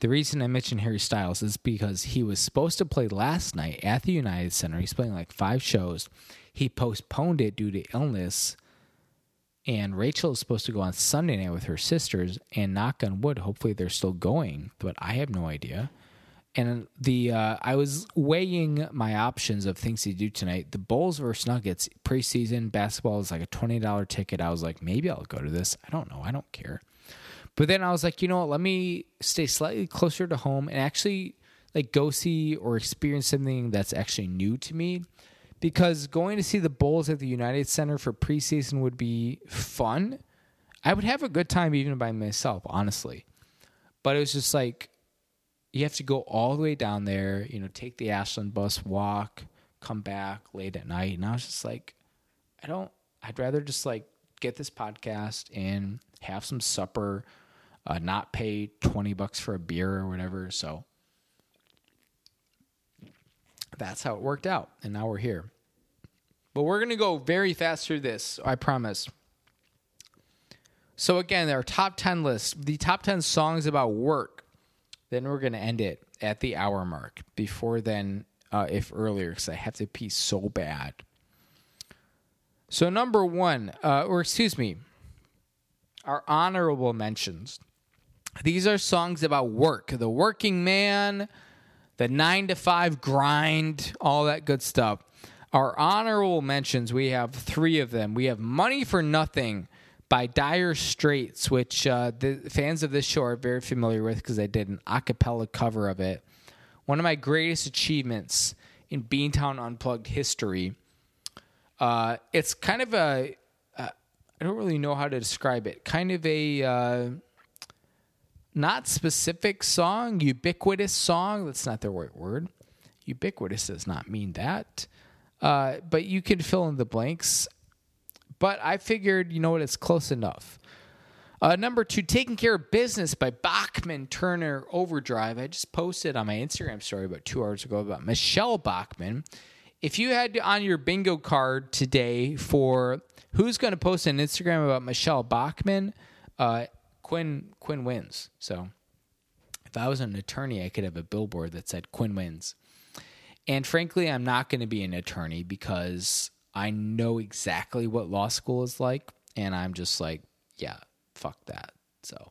The reason I mentioned Harry Styles is because he was supposed to play last night at the United Center. He's playing like five shows. He postponed it due to illness. And Rachel is supposed to go on Sunday night with her sisters. And knock on wood, hopefully they're still going, but I have no idea. And the uh, I was weighing my options of things to do tonight. The Bulls versus Nuggets preseason basketball is like a twenty dollar ticket. I was like, maybe I'll go to this. I don't know. I don't care. But then I was like, you know what? Let me stay slightly closer to home and actually like go see or experience something that's actually new to me. Because going to see the Bulls at the United Center for preseason would be fun. I would have a good time even by myself, honestly. But it was just like you have to go all the way down there, you know, take the Ashland bus, walk, come back late at night. And I was just like, I don't, I'd rather just like get this podcast and have some supper, uh, not pay 20 bucks for a beer or whatever. So that's how it worked out. And now we're here. But we're going to go very fast through this, I promise. So, again, our top 10 list, the top 10 songs about work. Then we're going to end it at the hour mark. Before then, uh, if earlier, because I have to pee so bad. So, number one, uh, or excuse me, our honorable mentions. These are songs about work, the working man, the nine to five grind, all that good stuff. Our honorable mentions, we have three of them. We have Money for Nothing by Dire Straits, which uh, the fans of this show are very familiar with because I did an a cappella cover of it. One of my greatest achievements in Beantown Unplugged history. Uh, it's kind of a, uh, I don't really know how to describe it, kind of a uh, not specific song, ubiquitous song. That's not the right word. Ubiquitous does not mean that. Uh, but you can fill in the blanks. But I figured, you know what, it's close enough. Uh, number two, Taking Care of Business by Bachman Turner Overdrive. I just posted on my Instagram story about two hours ago about Michele Bachmann. If you had on your bingo card today for who's going to post an Instagram about Michele Bachmann, uh, Quinn Quinn wins. So if I was an attorney, I could have a billboard that said Quinn wins. And frankly, I'm not going to be an attorney because I know exactly what law school is like. And I'm just like, yeah, fuck that. So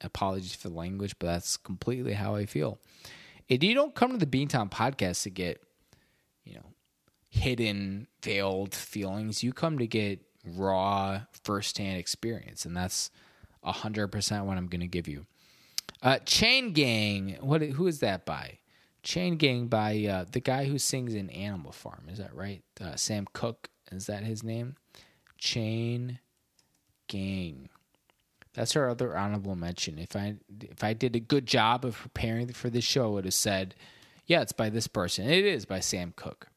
apologies for the language, but that's completely how I feel. If you don't come to the Beantown podcast to get, you know, hidden, veiled feelings, you come to get raw, firsthand experience. And that's 100% what I'm going to give you. Uh, Chain Gang, what? who is that by? Chain Gang by uh, the guy who sings in Animal Farm. Is that right? Uh, Sam Cooke. Is that his name? Chain Gang. That's our other honorable mention. If I if I did a good job of preparing for this show, I would have said, "Yeah, it's by this person." It is by Sam Cooke.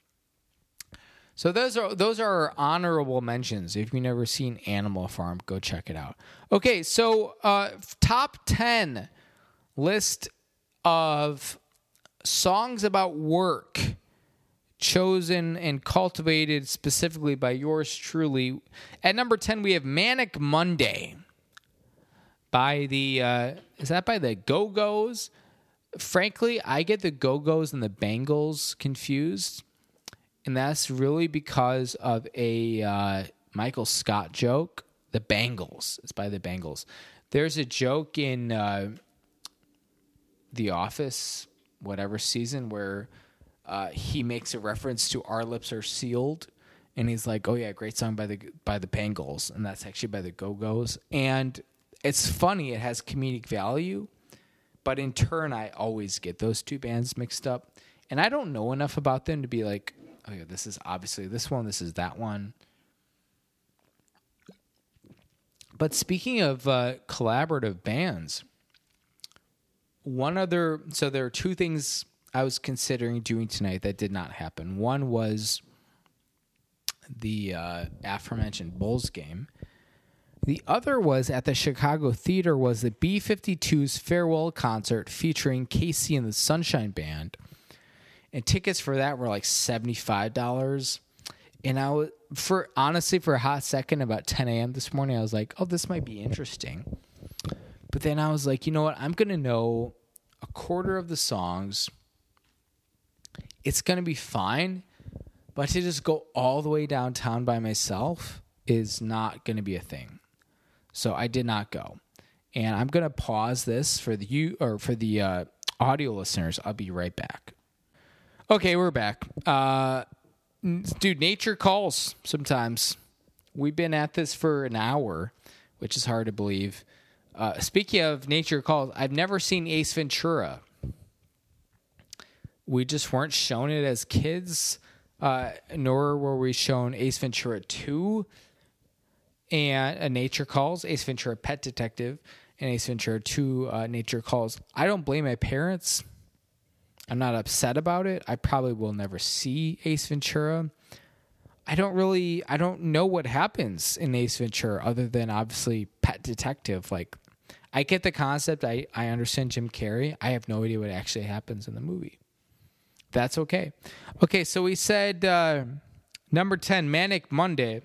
So those are those are honorable mentions. If you've never seen Animal Farm, go check it out. Okay, so uh, top ten list of songs about work chosen and cultivated specifically by yours truly. At number 10, we have Manic Monday by the, uh, is that by the Go Go's? Frankly, I get the Go Go's and the Bangles confused. And that's really because of a uh, Michael Scott joke. The Bangles. It's by the Bangles. There's a joke in uh, The Office whatever season where uh, he makes a reference to "Our Lips Are Sealed," and he's like, "Oh yeah, great song by the by the Bangles," and that's actually by the Go Go's. And it's funny. It has comedic value, but in turn, I always get those two bands mixed up, and I don't know enough about them to be like, oh yeah, this is obviously this one, this is that one. But speaking of uh, collaborative bands, one other so there are two things I was considering doing tonight that did not happen. One was the uh, aforementioned Bulls game. The other was at the Chicago Theater was the B52's farewell concert featuring KC and the Sunshine Band. And tickets for that were like $75. And I was for honestly for a hot second about 10 a.m. this morning, I was like, oh, this might be interesting. But then I was like, you know what? I'm gonna know a quarter of the songs. It's gonna be fine. But to just go all the way downtown by myself is not gonna be a thing. So I did not go. And I'm gonna pause this for the you or for the uh, audio listeners. I'll be right back. Okay, we're back. Uh, dude, nature calls sometimes. We've been at this for an hour, which is hard to believe. Uh, speaking of nature calls, I've never seen Ace Ventura. We just weren't shown it as kids, uh, nor were we shown Ace Ventura 2 and a Nature Calls, Ace Ventura Pet Detective, and Ace Ventura 2 uh, Nature Calls. I don't blame my parents. I'm not upset about it. I probably will never see Ace Ventura. I don't really I don't know what happens in Ace Ventura other than obviously Pet Detective. Like I get the concept. I, I understand Jim Carrey. I have no idea what actually happens in the movie. That's okay. Okay, so we said uh, number 10, Manic Monday.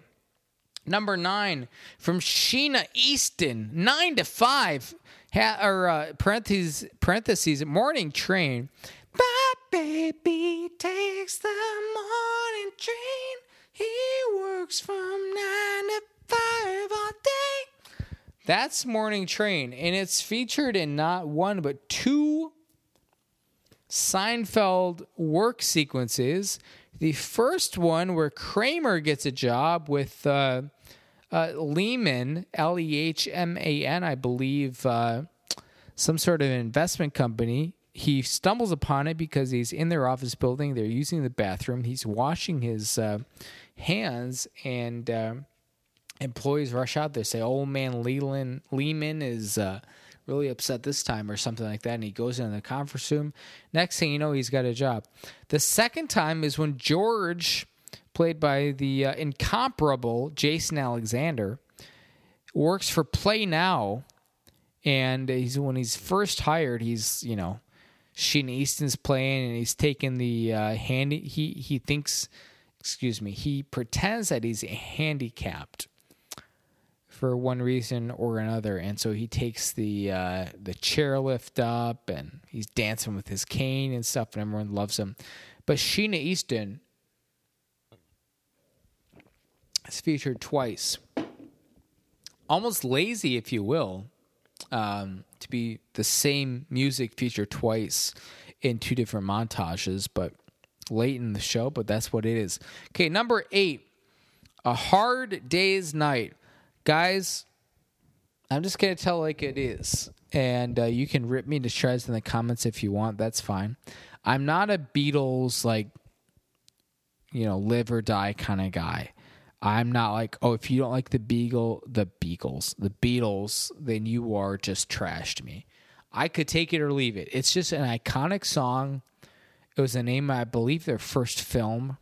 Number nine from Sheena Easton, nine to five, ha- or uh, parentheses, parentheses, morning train. My baby takes the morning train. He works from nine to five all day. That's Morning Train, and it's featured in not one but two Seinfeld work sequences. The first one where Kramer gets a job with uh, uh, Lehman, L E H M A N, I believe, uh, some sort of investment company. He stumbles upon it because he's in their office building. They're using the bathroom. He's washing his uh, hands, and uh, employees rush out They Say, "Old man Leland Lehman is uh, really upset this time," or something like that. And he goes into the conference room. Next thing you know, he's got a job. The second time is when George, played by the uh, incomparable Jason Alexander, works for Play Now, and he's when he's first hired, he's you know. Sheen Easton's playing, and he's taking the uh, handy. He he thinks excuse me, he pretends that he's handicapped for one reason or another, and so he takes the uh, the chairlift up, and he's dancing with his cane and stuff, and everyone loves him. But Sheena Easton is featured twice, almost lazy, if you will, um, to be the same music featured twice in two different montages, but late in the show, but that's what it is. Okay, number eight, A Hard Day's Night. Guys, I'm just going to tell like it is. And uh, you can rip me to shreds in the comments if you want. That's fine. I'm not a Beatles, like, you know, live or die kind of guy. I'm not like, oh, if you don't like the Beagle, the Beagles, the Beatles, then you are just trash to me. I could take it or leave it. It's just an iconic song. It was the name, I believe, their first film.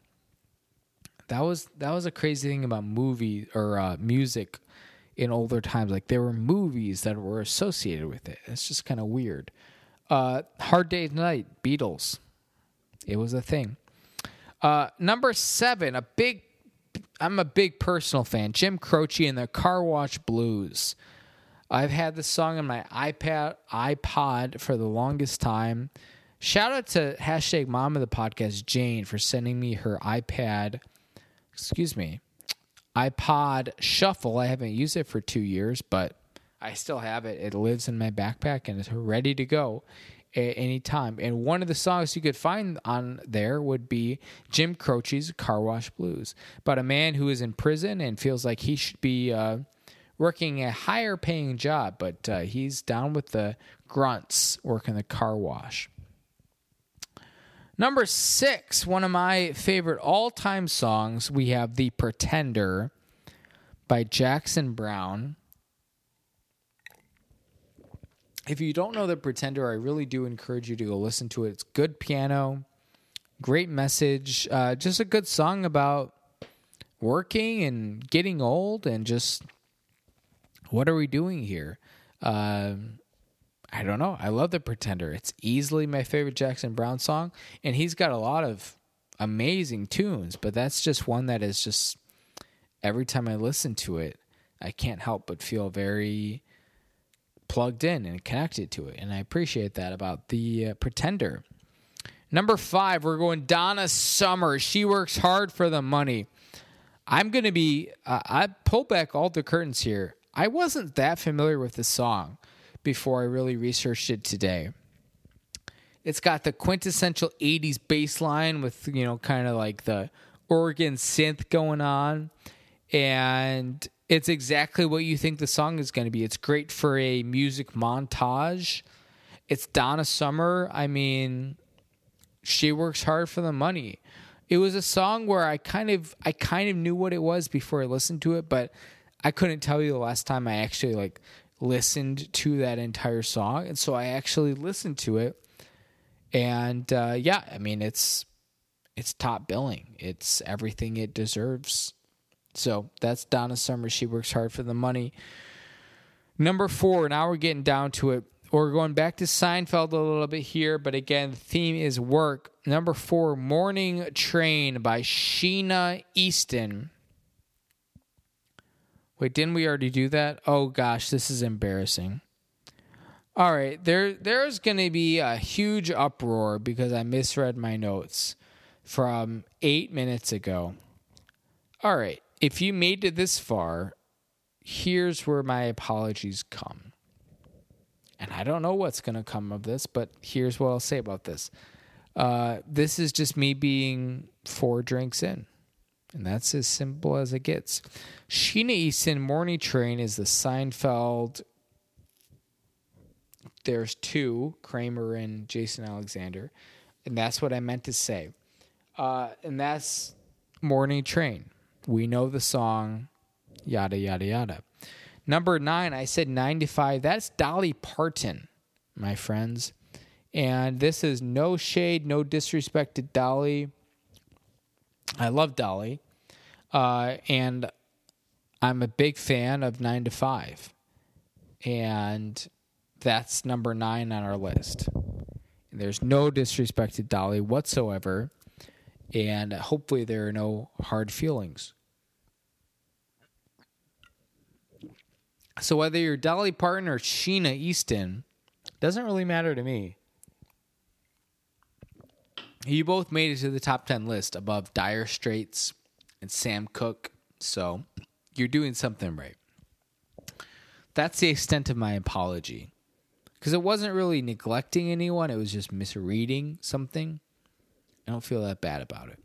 That was that was a crazy thing about movie or uh, music in older times. Like there were movies that were associated with it. It's just kind of weird. Uh, Hard Day's Night, Beatles. It was a thing. Uh, number seven, a big. I'm a big personal fan. Jim Croce and the Car Wash Blues. I've had this song on my iPad, iPod for the longest time. Shout out to hashtag mom of the podcast, Jane, for sending me her iPad, excuse me, iPod Shuffle. I haven't used it for two years, but I still have it. It lives in my backpack and it's ready to go at any time. And one of the songs you could find on there would be Jim Croce's Car Wash Blues about a man who is in prison and feels like he should be uh, working a higher paying job, but uh, he's down with the grunts working the car wash. Number six, one of my favorite all time songs, we have The Pretender by Jackson Browne. If you don't know The Pretender, I really do encourage you to go listen to it. It's good piano, great message, uh, just a good song about working and getting old and just what are we doing here? Um, I don't know. I love The Pretender. It's easily my favorite Jackson Browne song, and he's got a lot of amazing tunes, but that's just one that is just every time I listen to it, I can't help but feel very plugged in and connected to it, and I appreciate that about The uh, Pretender. Number five, we're going Donna Summer. She works hard for the money. I'm going to be, uh, I pull back all the curtains here. I wasn't that familiar with the song before I really researched it today. It's got the quintessential 80s bass line with, you know, kind of like the organ synth going on. And it's exactly what you think the song is going to be. It's great for a music montage. It's Donna Summer. I mean, she works hard for the money. It was a song where I kind of I kind of knew what it was before I listened to it, but I couldn't tell you the last time I actually like listened to that entire song, and so I actually listened to it, and uh, yeah, I mean it's it's top billing. It's everything it deserves. So that's Donna Summer. She works hard for the money. Number four. Now we're getting down to it. We're going back to Seinfeld a little bit here, but again, the theme is work. Number four, Morning Train by Sheena Easton. Wait, didn't we already do that? Oh gosh, this is embarrassing. All right, there there's going to be a huge uproar because I misread my notes from 8 minutes ago. All right, if you made it this far, here's where my apologies come. And I don't know what's going to come of this, but here's what I'll say about this. Uh, this is just me being four drinks in. And that's as simple as it gets. Sheena Easton Morning Train is the Seinfeld. There's two, Kramer and Jason Alexander. And that's what I meant to say. Uh, and that's Morning Train. We know the song, yada, yada, yada. Number nine, I said 95. That's Dolly Parton, my friends. And this is no shade, no disrespect to Dolly. I love Dolly. Uh, and I'm a big fan of 9 to 5. And that's number nine on our list. There's no disrespect to Dolly whatsoever. And hopefully, there are no hard feelings. So, whether you're Dolly Parton or Sheena Easton, doesn't really matter to me. You both made it to the top 10 list above Dire Straits and Sam Cooke. So you're doing something right. That's the extent of my apology. Because it wasn't really neglecting anyone, it was just misreading something. I don't feel that bad about it.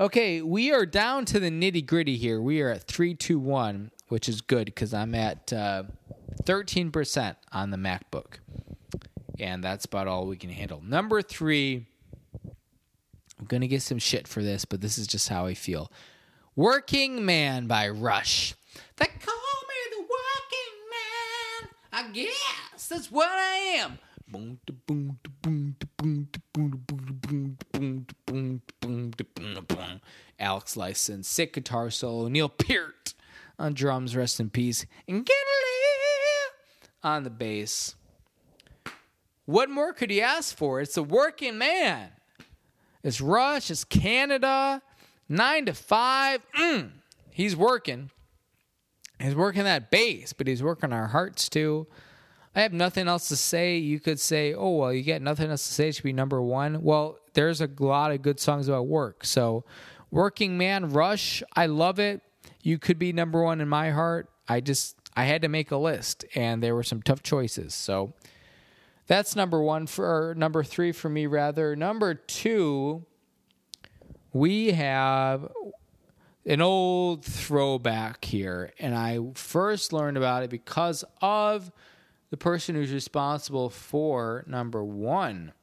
Okay, we are down to the nitty gritty here. We are at 321, which is good because I'm at uh, 13% on the MacBook. And that's about all we can handle. Number three I'm going to get some shit for this, but this is just how I feel. Working Man by Rush. They call me the working man. I guess that's what I am. Alex Lifeson, sick guitar solo. Neil Peart on drums, rest in peace. And get on the bass. What more could he ask for? It's a working man. It's Rush, it's Canada, nine to five. Mm, he's working. He's working that bass, but he's working our hearts too. I have nothing else to say. You could say, oh, well, you get nothing else to say. It should be number one. Well, there's a lot of good songs about work. So, Working Man, Rush, I love it. You could be number one in my heart. I just, I had to make a list, and there were some tough choices. So, that's number one for number three for me, rather. Number two, we have an old throwback here. And I first learned about it because of the person who's responsible for number one.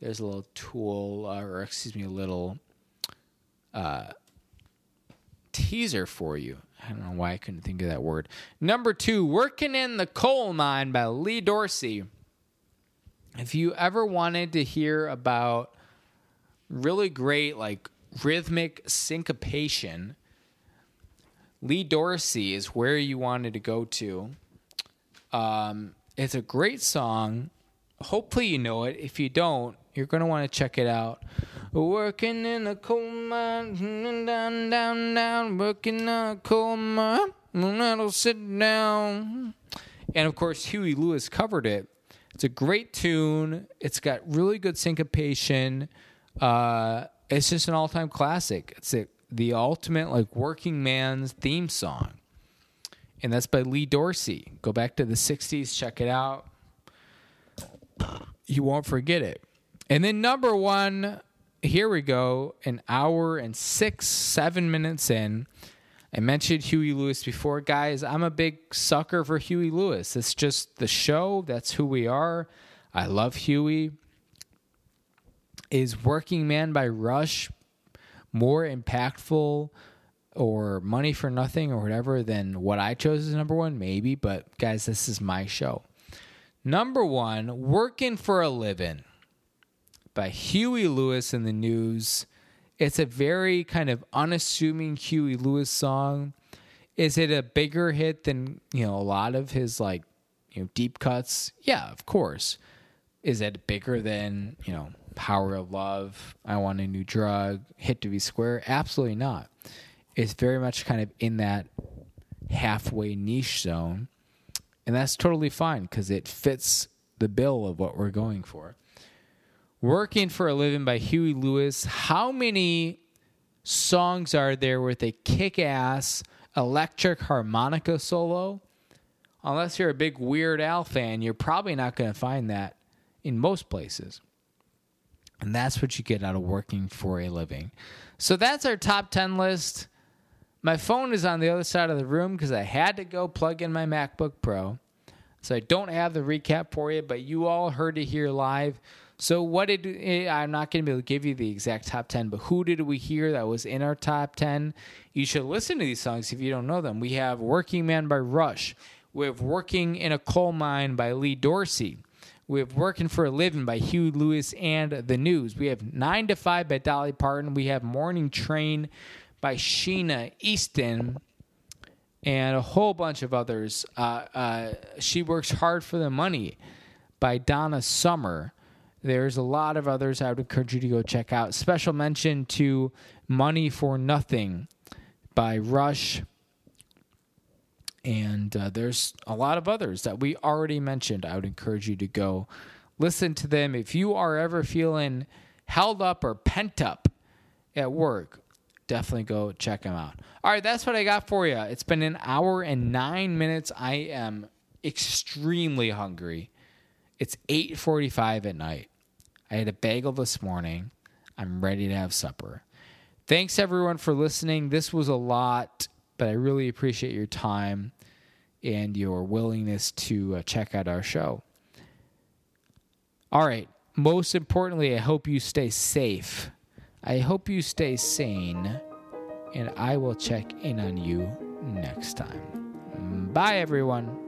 There's a little tool, or excuse me, a little teaser for you. I don't know why I couldn't think of that word. Number two, Working in the Coal Mine by Lee Dorsey. If you ever wanted to hear about really great, like rhythmic syncopation, Lee Dorsey is where you wanted to go to. Um, it's a great song. Hopefully, you know it. If you don't, you're going to want to check it out. Working in a coal mine, down, down, down, working in a coal mine, that'll sit down. And of course, Huey Lewis covered it. It's a great tune. It's got really good syncopation. Uh, it's just an all-time classic. It's a, the ultimate like working man's theme song, and that's by Lee Dorsey. Go back to the '60s, check it out. You won't forget it. And then number one, here we go, an hour and six, seven minutes in. I mentioned Huey Lewis before. Guys, I'm a big sucker for Huey Lewis. It's just the show. That's who we are. I love Huey. Is Working Man by Rush more impactful or Money for Nothing or whatever than what I chose as number one? Maybe, but guys, this is my show. Number one, Working for a Living by Huey Lewis and the News. It's a very kind of unassuming Huey Lewis song. Is it a bigger hit than, you know, a lot of his like, you know, deep cuts? Yeah, of course. Is it bigger than, you know, Power of Love, I Want a New Drug, Hip to Be Square? Absolutely not. It's very much kind of in that halfway niche zone. And that's totally fine because it fits the bill of what we're going for. Working for a Living by Huey Lewis. How many songs are there with a kick ass electric harmonica solo? Unless you're a big Weird Al fan, you're probably not going to find that in most places. And that's what you get out of working for a living. So that's our top 10 list. My phone is on the other side of the room because I had to go plug in my MacBook Pro. So I don't have the recap for you, but you all heard it here live. So what did eh, I'm not going to be able to give you the exact top 10, but who did we hear that was in our top 10? You should listen to these songs if you don't know them. We have Working Man by Rush. We have Working in a Coal Mine by Lee Dorsey. We have Working for a Living by Huey Lewis and The News. We have 9 to 5 by Dolly Parton. We have Morning Train by Sheena Easton and a whole bunch of others. Uh, uh, she Works Hard for the Money by Donna Summer. There's a lot of others I would encourage you to go check out. Special mention to Money for Nothing by Rush and uh, there's a lot of others that we already mentioned. I would encourage you to go listen to them. If you are ever feeling held up or pent up at work, definitely go check them out. All right, that's what I got for you. It's been an hour and nine minutes. I am extremely hungry. It's 8:45 at night. I had a bagel this morning. I'm ready to have supper. Thanks everyone for listening. This was a lot, but I really appreciate your time and your willingness to uh, check out our show. All right. Most importantly, I hope you stay safe. I hope you stay sane. And I will check in on you next time. Bye, everyone.